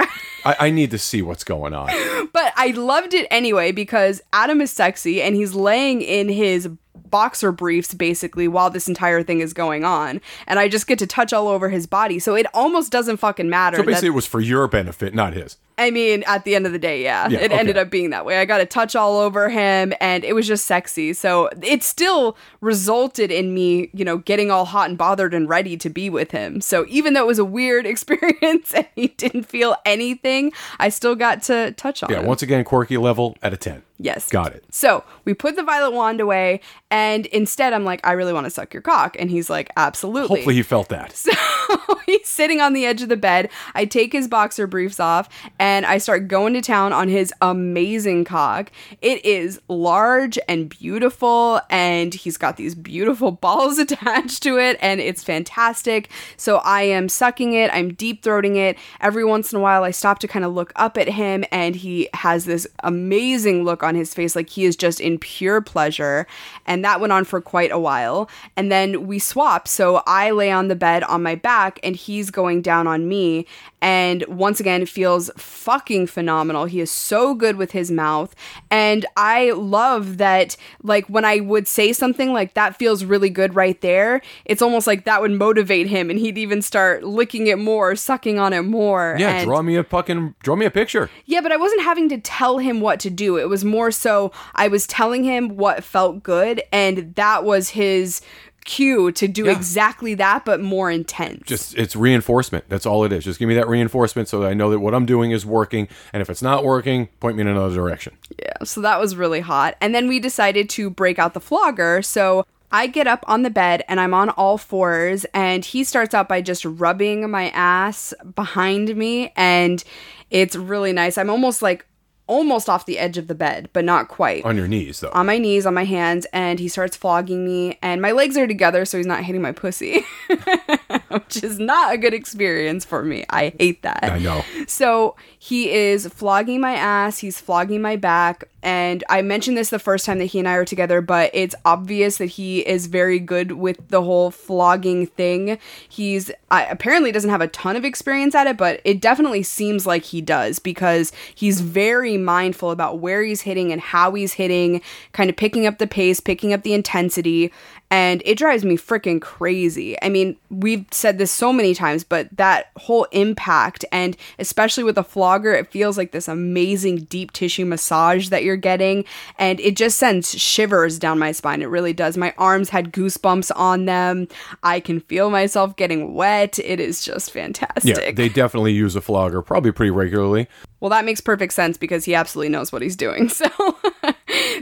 I, I need to see what's going on. But I loved it anyway because Adam is sexy and he's laying in his boxer briefs basically while this entire thing is going on. And I just get to touch all over his body. So it almost doesn't fucking matter. So that- it was for your benefit, not his. I mean, at the end of the day, yeah, Yeah, it ended up being that way. I got a touch all over him, and it was just sexy. So it still resulted in me, you know, getting all hot and bothered and ready to be with him. So even though it was a weird experience and he didn't feel anything, I still got to touch on Yeah, him. once again, quirky level at a 10. Yes. Got it. So we put the violet wand away, and instead I'm like, I really want to suck your cock. And he's like, absolutely. Hopefully he felt that. So he's sitting on the edge of the bed. I take his boxer briefs off and I start going to town on his amazing cock. It is large and beautiful, and he's got these beautiful balls attached to it, and it's fantastic. So I am sucking it, I'm deep throating it. Every once in a while, I stop to kind of look up at him, and he has this amazing look on his face, like he is just in pure pleasure. And that went on for quite a while. And then we swap. So I lay on the bed on my back, and he's going down on me. And once again, it feels fucking phenomenal. He is so good with his mouth. And I love that, like, when I would say something like that feels really good right there, it's almost like that would motivate him and he'd even start licking it more, sucking on it more. Yeah, and draw me a fucking draw me a picture. yeah, but I wasn't having to tell him what to do. It was more so I was telling him what felt good, and that was his cue to do Yeah. exactly that, but more intense. Just it's reinforcement. That's all it is. Just give me that reinforcement so that I know that what I'm doing is working. And if it's not working, point me in another direction. Yeah, so that was really hot. And then we decided to break out the flogger. So I get up on the bed and I'm on all fours, and he starts out by just rubbing my ass behind me, and it's really nice. I'm almost like almost off the edge of the bed, but not quite. On your knees though. on my knees, on my hands, and he starts flogging me, and my legs are together, so he's not hitting my pussy, which is not a good experience for me. I hate that. I know. So he is flogging my ass, he's flogging my back, and I mentioned this the first time that he and I were together, but it's obvious that he is very good with the whole flogging thing. He's apparently doesn't have a ton of experience at it, but it definitely seems like he does because he's very mindful about where he's hitting and how he's hitting, kind of picking up the pace, picking up the intensity, and it drives me freaking crazy. I mean, we've said this so many times, but that whole impact, and especially with a flogger, it feels like this amazing deep tissue massage that you're getting, and it just sends shivers down my spine. It really does. My arms had goosebumps on them. I can feel myself getting wet. It is just fantastic. Yeah, they definitely use a flogger, probably pretty regularly. Well, that makes perfect sense because he absolutely knows what he's doing. So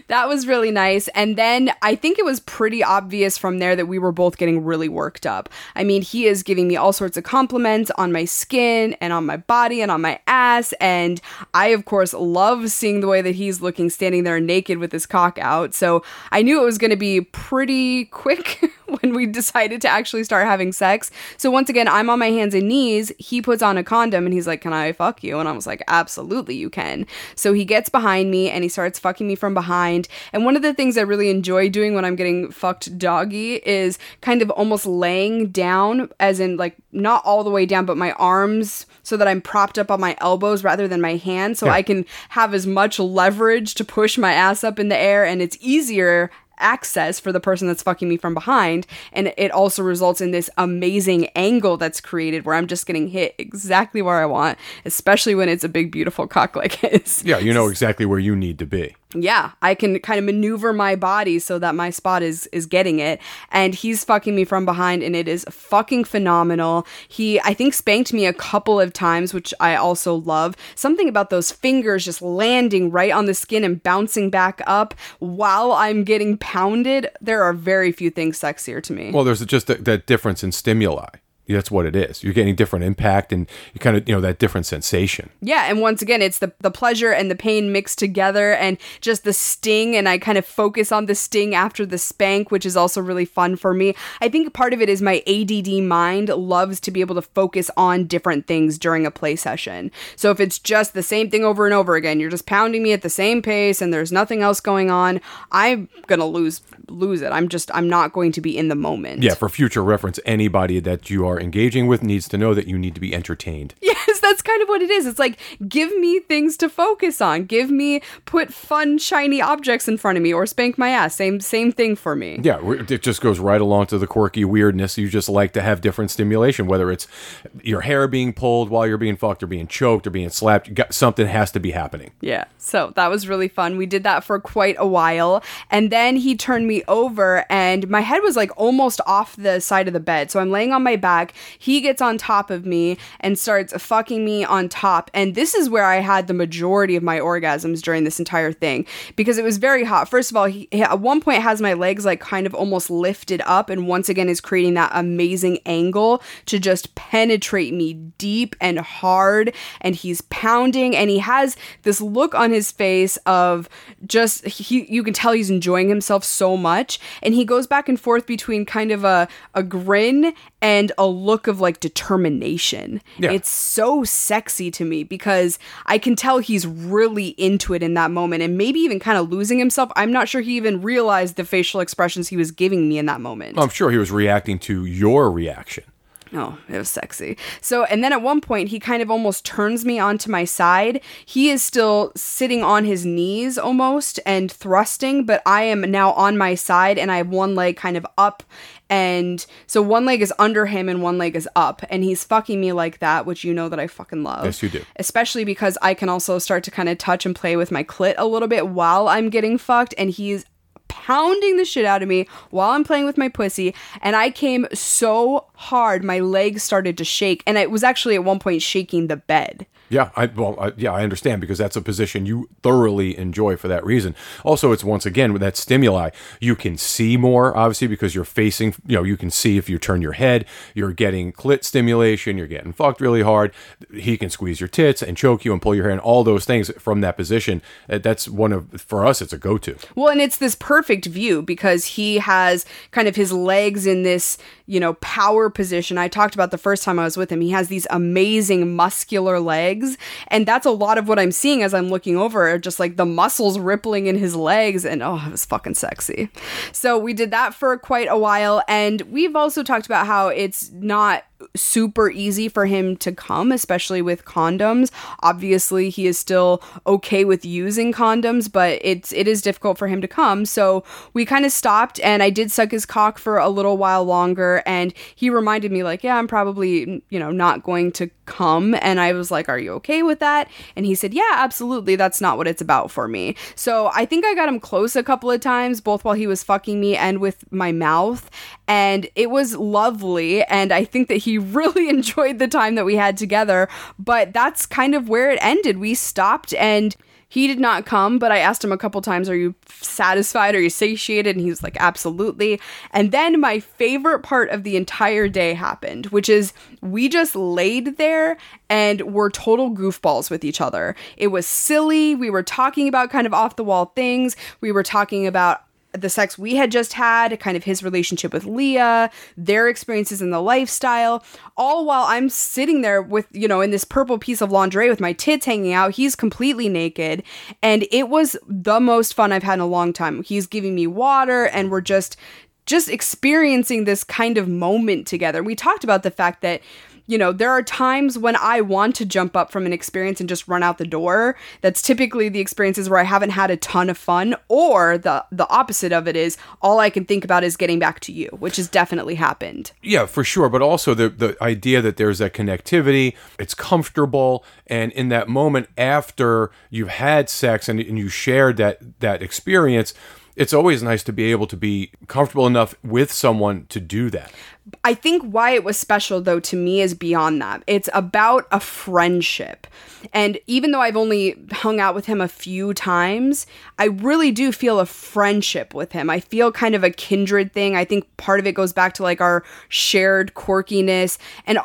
that was really nice. And then I think it was pretty obvious from there that we were both getting really worked up. I mean, he is giving me all sorts of compliments on my skin and on my body and on my ass. And I, of course, love seeing the way that he's looking standing there naked with his cock out. So I knew it was going to be pretty quick when we decided to actually start having sex. So once again, I'm on my hands and knees. He puts on a condom and he's like, Can I fuck you? And I was like, Absolutely, you can. So he gets behind me and he starts fucking me from behind. And one of the things I really enjoy doing when I'm getting fucked doggy is kind of almost laying down, as in like not all the way down, but my arms so that I'm propped up on my elbows rather than my hands. So Yeah. I can have as much leverage to push my ass up in the air and it's easier access for the person that's fucking me from behind and it also results in this amazing angle that's created where I'm just getting hit exactly where I want especially when it's a big beautiful cock like his Yeah, you know exactly where you need to be. Yeah i can kind of maneuver my body so that my spot is is getting it. And he's fucking me from behind and it is fucking phenomenal. He i think spanked me a couple of times which i also love. Something about those fingers just landing right on the skin and bouncing back up while i'm getting pounded. There are very few things sexier to me. Well, there's just that, difference in stimuli. That's what it is. You're getting different impact and you kind of, you know, that different sensation. Yeah, and once again, it's the the pleasure and the pain mixed together, and just the sting. And I kind of focus on the sting after the spank, which is also really fun for me. I think part of it is my ADD mind loves to be able to focus on different things during a play session. So if it's just the same thing over and over again, you're just pounding me at the same pace, and there's nothing else going on, I'm gonna lose lose it. I'm just I'm not going to be in the moment. Yeah, for future reference, anybody that you are engaging with needs to know that you need to be entertained. Yes, that's kind of what it is. It's like, give me things to focus on. Give me, put fun, shiny objects in front of me or spank my ass. Same, same thing for me. Yeah, it just goes right along to the quirky weirdness. You just like to have different stimulation, whether it's your hair being pulled while you're being fucked or being choked or being slapped. You got, something has to be happening. Yeah. So that was really fun. We did that for quite a while. And then he turned me over and my head was like almost off the side of the bed. So I'm laying on my back. He gets on top of me and starts fucking me on top. And this is where I had the majority of my orgasms during this entire thing because it was very hot. First of all, he, at one point has my legs like kind of almost lifted up and once again is creating that amazing angle to just penetrate me deep and hard. And he's pounding and he has this look on his face of just, he, you can tell he's enjoying himself so much. And he goes back and forth between kind of a, a grin and a look of like determination. Yeah. It's so sexy to me because I can tell he's really into it in that moment and maybe even kind of losing himself. I'm not sure he even realized the facial expressions he was giving me in that moment. I'm sure he was reacting to your reaction. Oh, it was sexy. So, and then at one point, he kind of almost turns me onto my side. He is still sitting on his knees almost and thrusting, but I am now on my side and I have one leg kind of up. And so one leg is under him and one leg is up. And he's fucking me like that, which you know that I fucking love. Yes, you do. Especially because I can also start to kind of touch and play with my clit a little bit while I'm getting fucked. And he's pounding the shit out of me while I'm playing with my pussy. And I came so hard, my legs started to shake. And it was actually at one point shaking the bed. Yeah, I well, I, yeah, I understand because that's a position you thoroughly enjoy for that reason. Also, it's once again with that stimuli, you can see more obviously because you're facing. You know, you can see if you turn your head, you're getting clit stimulation, you're getting fucked really hard. He can squeeze your tits and choke you and pull your hair and all those things from that position. That's one of for us, it's a go-to. Well, and it's this perfect view because he has kind of his legs in this, you know, power position. I talked about the first time I was with him. He has these amazing muscular legs. And that's a lot of what I'm seeing as I'm looking over, just like the muscles rippling in his legs. And oh, it was fucking sexy. So we did that for quite a while. And we've also talked about how it's not super easy for him to come, especially with condoms. Obviously, he is still okay with using condoms, but it's it is difficult for him to come. So we kind of stopped, and I did suck his cock for a little while longer, and he reminded me like, yeah, I'm probably you know not going to come, and I was like, are you okay with that? And he said, yeah, absolutely. That's not what it's about for me. So I think I got him close a couple of times, both while he was fucking me and with my mouth, and it was lovely. And I think that he really enjoyed the time that we had together. But that's kind of where it ended. We stopped and he did not come, but I asked him a couple times, Are you satisfied? Are you satiated? And he was like, Absolutely. And then my favorite part of the entire day happened, which is we just laid there and were total goofballs with each other. It was silly. We were talking about kind of off the wall things. We were talking about the sex we had just had, kind of his relationship with Leah, their experiences in the lifestyle, all while I'm sitting there with, you know, in this purple piece of lingerie with my tits hanging out. He's completely naked. And it was the most fun I've had in a long time. He's giving me water and we're just just experiencing this kind of moment together. We talked about the fact that you know, there are times when I want to jump up from an experience and just run out the door. That's typically the experiences where I haven't had a ton of fun, or the the opposite of it is all I can think about is getting back to you, which has definitely happened. Yeah, for sure. But also the the idea that there's that connectivity, it's comfortable, and in that moment after you've had sex and, and you shared that that experience, it's always nice to be able to be comfortable enough with someone to do that. I think why it was special though to me is beyond that. It's about a friendship. And even though I've only hung out with him a few times, I really do feel a friendship with him. I feel kind of a kindred thing. I think part of it goes back to like our shared quirkiness and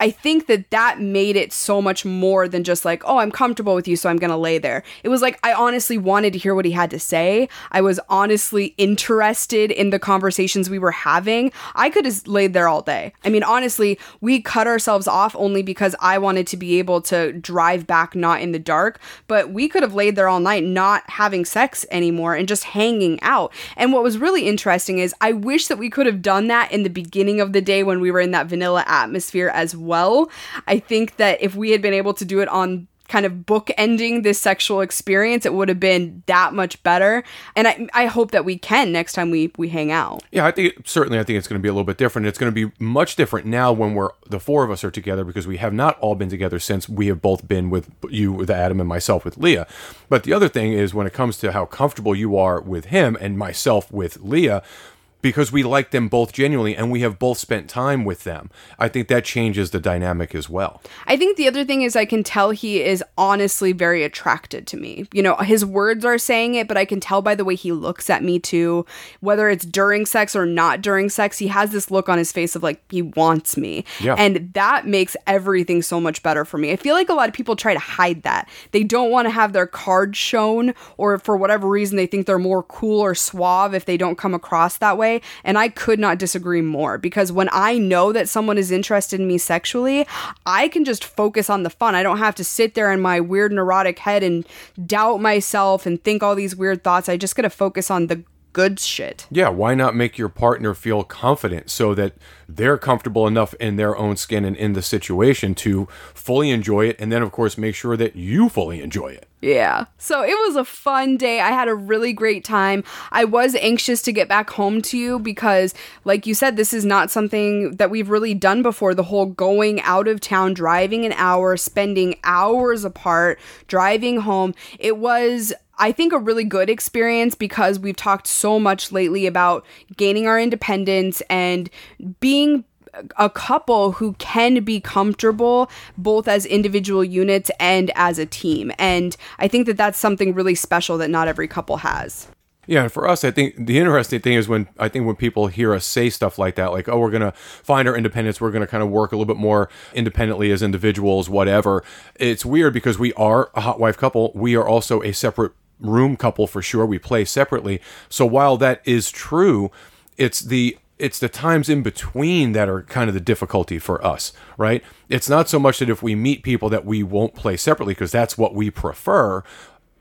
I think that that made it so much more than just like, oh, I'm comfortable with you, so I'm gonna lay there. It was like, I honestly wanted to hear what he had to say. I was honestly interested in the conversations we were having. I could have laid there all day. I mean, honestly, we cut ourselves off only because I wanted to be able to drive back not in the dark, but we could have laid there all night not having sex anymore and just hanging out. And what was really interesting is I wish that we could have done that in the beginning of the day when we were in that vanilla atmosphere as well well. I think that if we had been able to do it on kind of bookending this sexual experience, it would have been that much better. And I, I hope that we can next time we, we hang out. Yeah, I think certainly I think it's going to be a little bit different. It's going to be much different now when we're the four of us are together because we have not all been together since we have both been with you with Adam and myself with Leah. But the other thing is when it comes to how comfortable you are with him and myself with Leah, because we like them both genuinely and we have both spent time with them. I think that changes the dynamic as well. I think the other thing is I can tell he is honestly very attracted to me. You know, his words are saying it, but I can tell by the way he looks at me too. Whether it's during sex or not during sex, he has this look on his face of like he wants me. Yeah. And that makes everything so much better for me. I feel like a lot of people try to hide that. They don't want to have their cards shown, or for whatever reason, they think they're more cool or suave if they don't come across that way. And I could not disagree more because when I know that someone is interested in me sexually, I can just focus on the fun. I don't have to sit there in my weird neurotic head and doubt myself and think all these weird thoughts. I just got to focus on the good shit. Yeah, why not make your partner feel confident so that they're comfortable enough in their own skin and in the situation to fully enjoy it? And then, of course, make sure that you fully enjoy it. Yeah. So it was a fun day. I had a really great time. I was anxious to get back home to you because, like you said, this is not something that we've really done before. The whole going out of town, driving an hour, spending hours apart, driving home. It was I think a really good experience because we've talked so much lately about gaining our independence and being a couple who can be comfortable both as individual units and as a team. And I think that that's something really special that not every couple has. Yeah, and for us, I think the interesting thing is when I think when people hear us say stuff like that, like, oh, we're going to find our independence, we're going to kind of work a little bit more independently as individuals, whatever. It's weird because we are a hot wife couple. We are also a separate room couple for sure. We play separately. So while that is true, it's the it's the times in between that are kind of the difficulty for us, right? It's not so much that if we meet people that we won't play separately because that's what we prefer,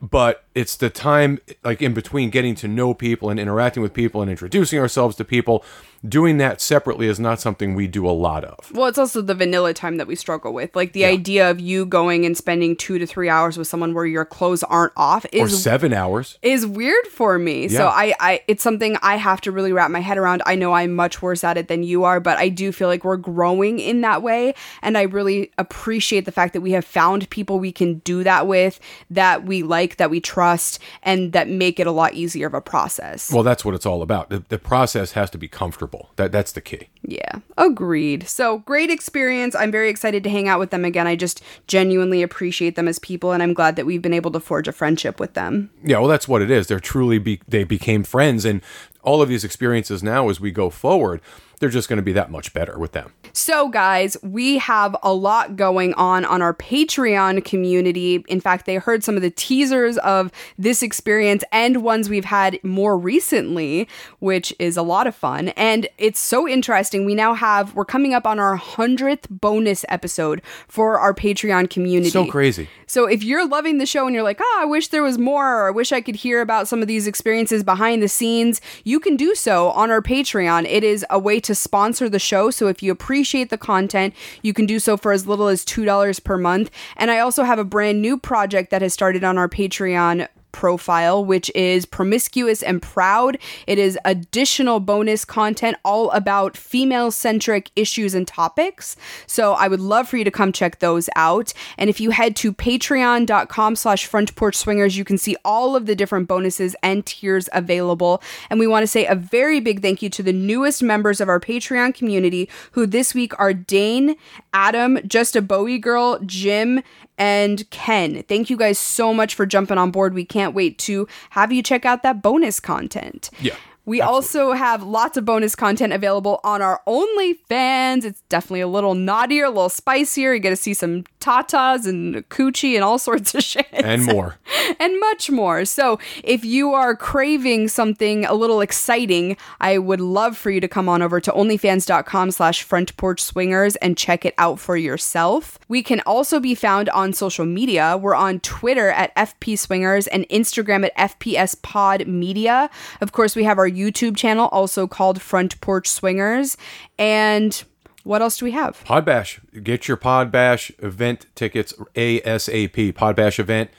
but it's the time like in between getting to know people and interacting with people and introducing ourselves to people doing that separately is not something we do a lot of well it's also the vanilla time that we struggle with like the yeah. idea of you going and spending two to three hours with someone where your clothes aren't off is or seven hours is weird for me yeah. so I, I it's something i have to really wrap my head around i know i'm much worse at it than you are but i do feel like we're growing in that way and i really appreciate the fact that we have found people we can do that with that we like that we trust trust and that make it a lot easier of a process. Well, that's what it's all about. The, the process has to be comfortable. That that's the key. Yeah, agreed. So great experience. I'm very excited to hang out with them again. I just genuinely appreciate them as people, and I'm glad that we've been able to forge a friendship with them. Yeah, well, that's what it is. They're truly be they became friends, and all of these experiences now as we go forward they're just going to be that much better with them. So, guys, we have a lot going on on our Patreon community. In fact, they heard some of the teasers of this experience and ones we've had more recently, which is a lot of fun. And it's so interesting. We now have, we're coming up on our 100th bonus episode for our Patreon community. So crazy. So, if you're loving the show and you're like, oh, I wish there was more, or I wish I could hear about some of these experiences behind the scenes, you can do so on our Patreon. It is a way to to sponsor the show. So if you appreciate the content, you can do so for as little as $2 per month. And I also have a brand new project that has started on our Patreon profile, which is Promiscuous and Proud. It is additional bonus content all about female centric issues and topics. So I would love for you to come check those out. And if you head to patreon.com slash front porch swingers, you can see all of the different bonuses and tiers available. And we want to say a very big thank you to the newest members of our Patreon community, who this week are Dane, Adam, Just a Bowie Girl, Jim, and Ken. Thank you guys so much for jumping on board. We can't wait to have you check out that bonus content. Yeah. We Absolutely. also have lots of bonus content available on our OnlyFans. It's definitely a little naughtier, a little spicier. You get to see some tatas and coochie and all sorts of shit. And more. and much more. So if you are craving something a little exciting, I would love for you to come on over to onlyfans.com slash front porch swingers and check it out for yourself. We can also be found on social media. We're on Twitter at FP Swingers and Instagram at FPS Pod Media. Of course, we have our YouTube channel, also called Front Porch Swingers. And what else do we have? Podbash. Get your Podbash event tickets ASAP. Podbash event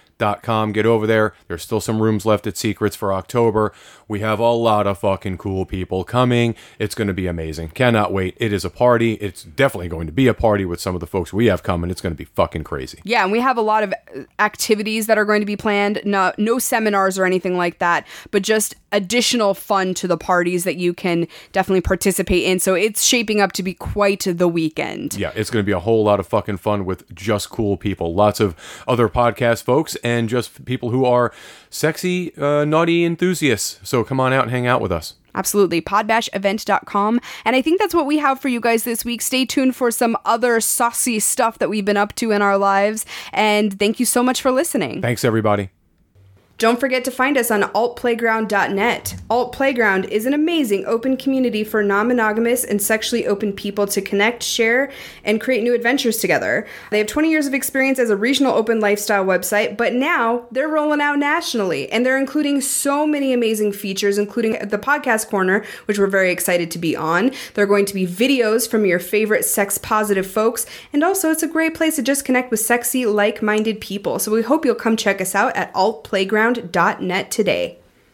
com. Get over there. There's still some rooms left at Secrets for October. We have a lot of fucking cool people coming. It's going to be amazing. Cannot wait. It is a party. It's definitely going to be a party with some of the folks we have coming. It's going to be fucking crazy. Yeah, and we have a lot of activities that are going to be planned. No, no seminars or anything like that, but just additional fun to the parties that you can definitely participate in. So it's shaping up to be quite the weekend. Yeah, it's going to be a whole lot of fucking fun with just cool people. Lots of other podcast folks and just people who are sexy, uh, naughty enthusiasts. So come on out and hang out with us. Absolutely. Podbashevent.com. And I think that's what we have for you guys this week. Stay tuned for some other saucy stuff that we've been up to in our lives. And thank you so much for listening. Thanks, everybody. Don't forget to find us on altplayground.net. Alt Playground is an amazing open community for non monogamous and sexually open people to connect, share, and create new adventures together. They have 20 years of experience as a regional open lifestyle website, but now they're rolling out nationally and they're including so many amazing features, including the podcast corner, which we're very excited to be on. There are going to be videos from your favorite sex positive folks, and also it's a great place to just connect with sexy, like minded people. So we hope you'll come check us out at Alt Playground playground.net today.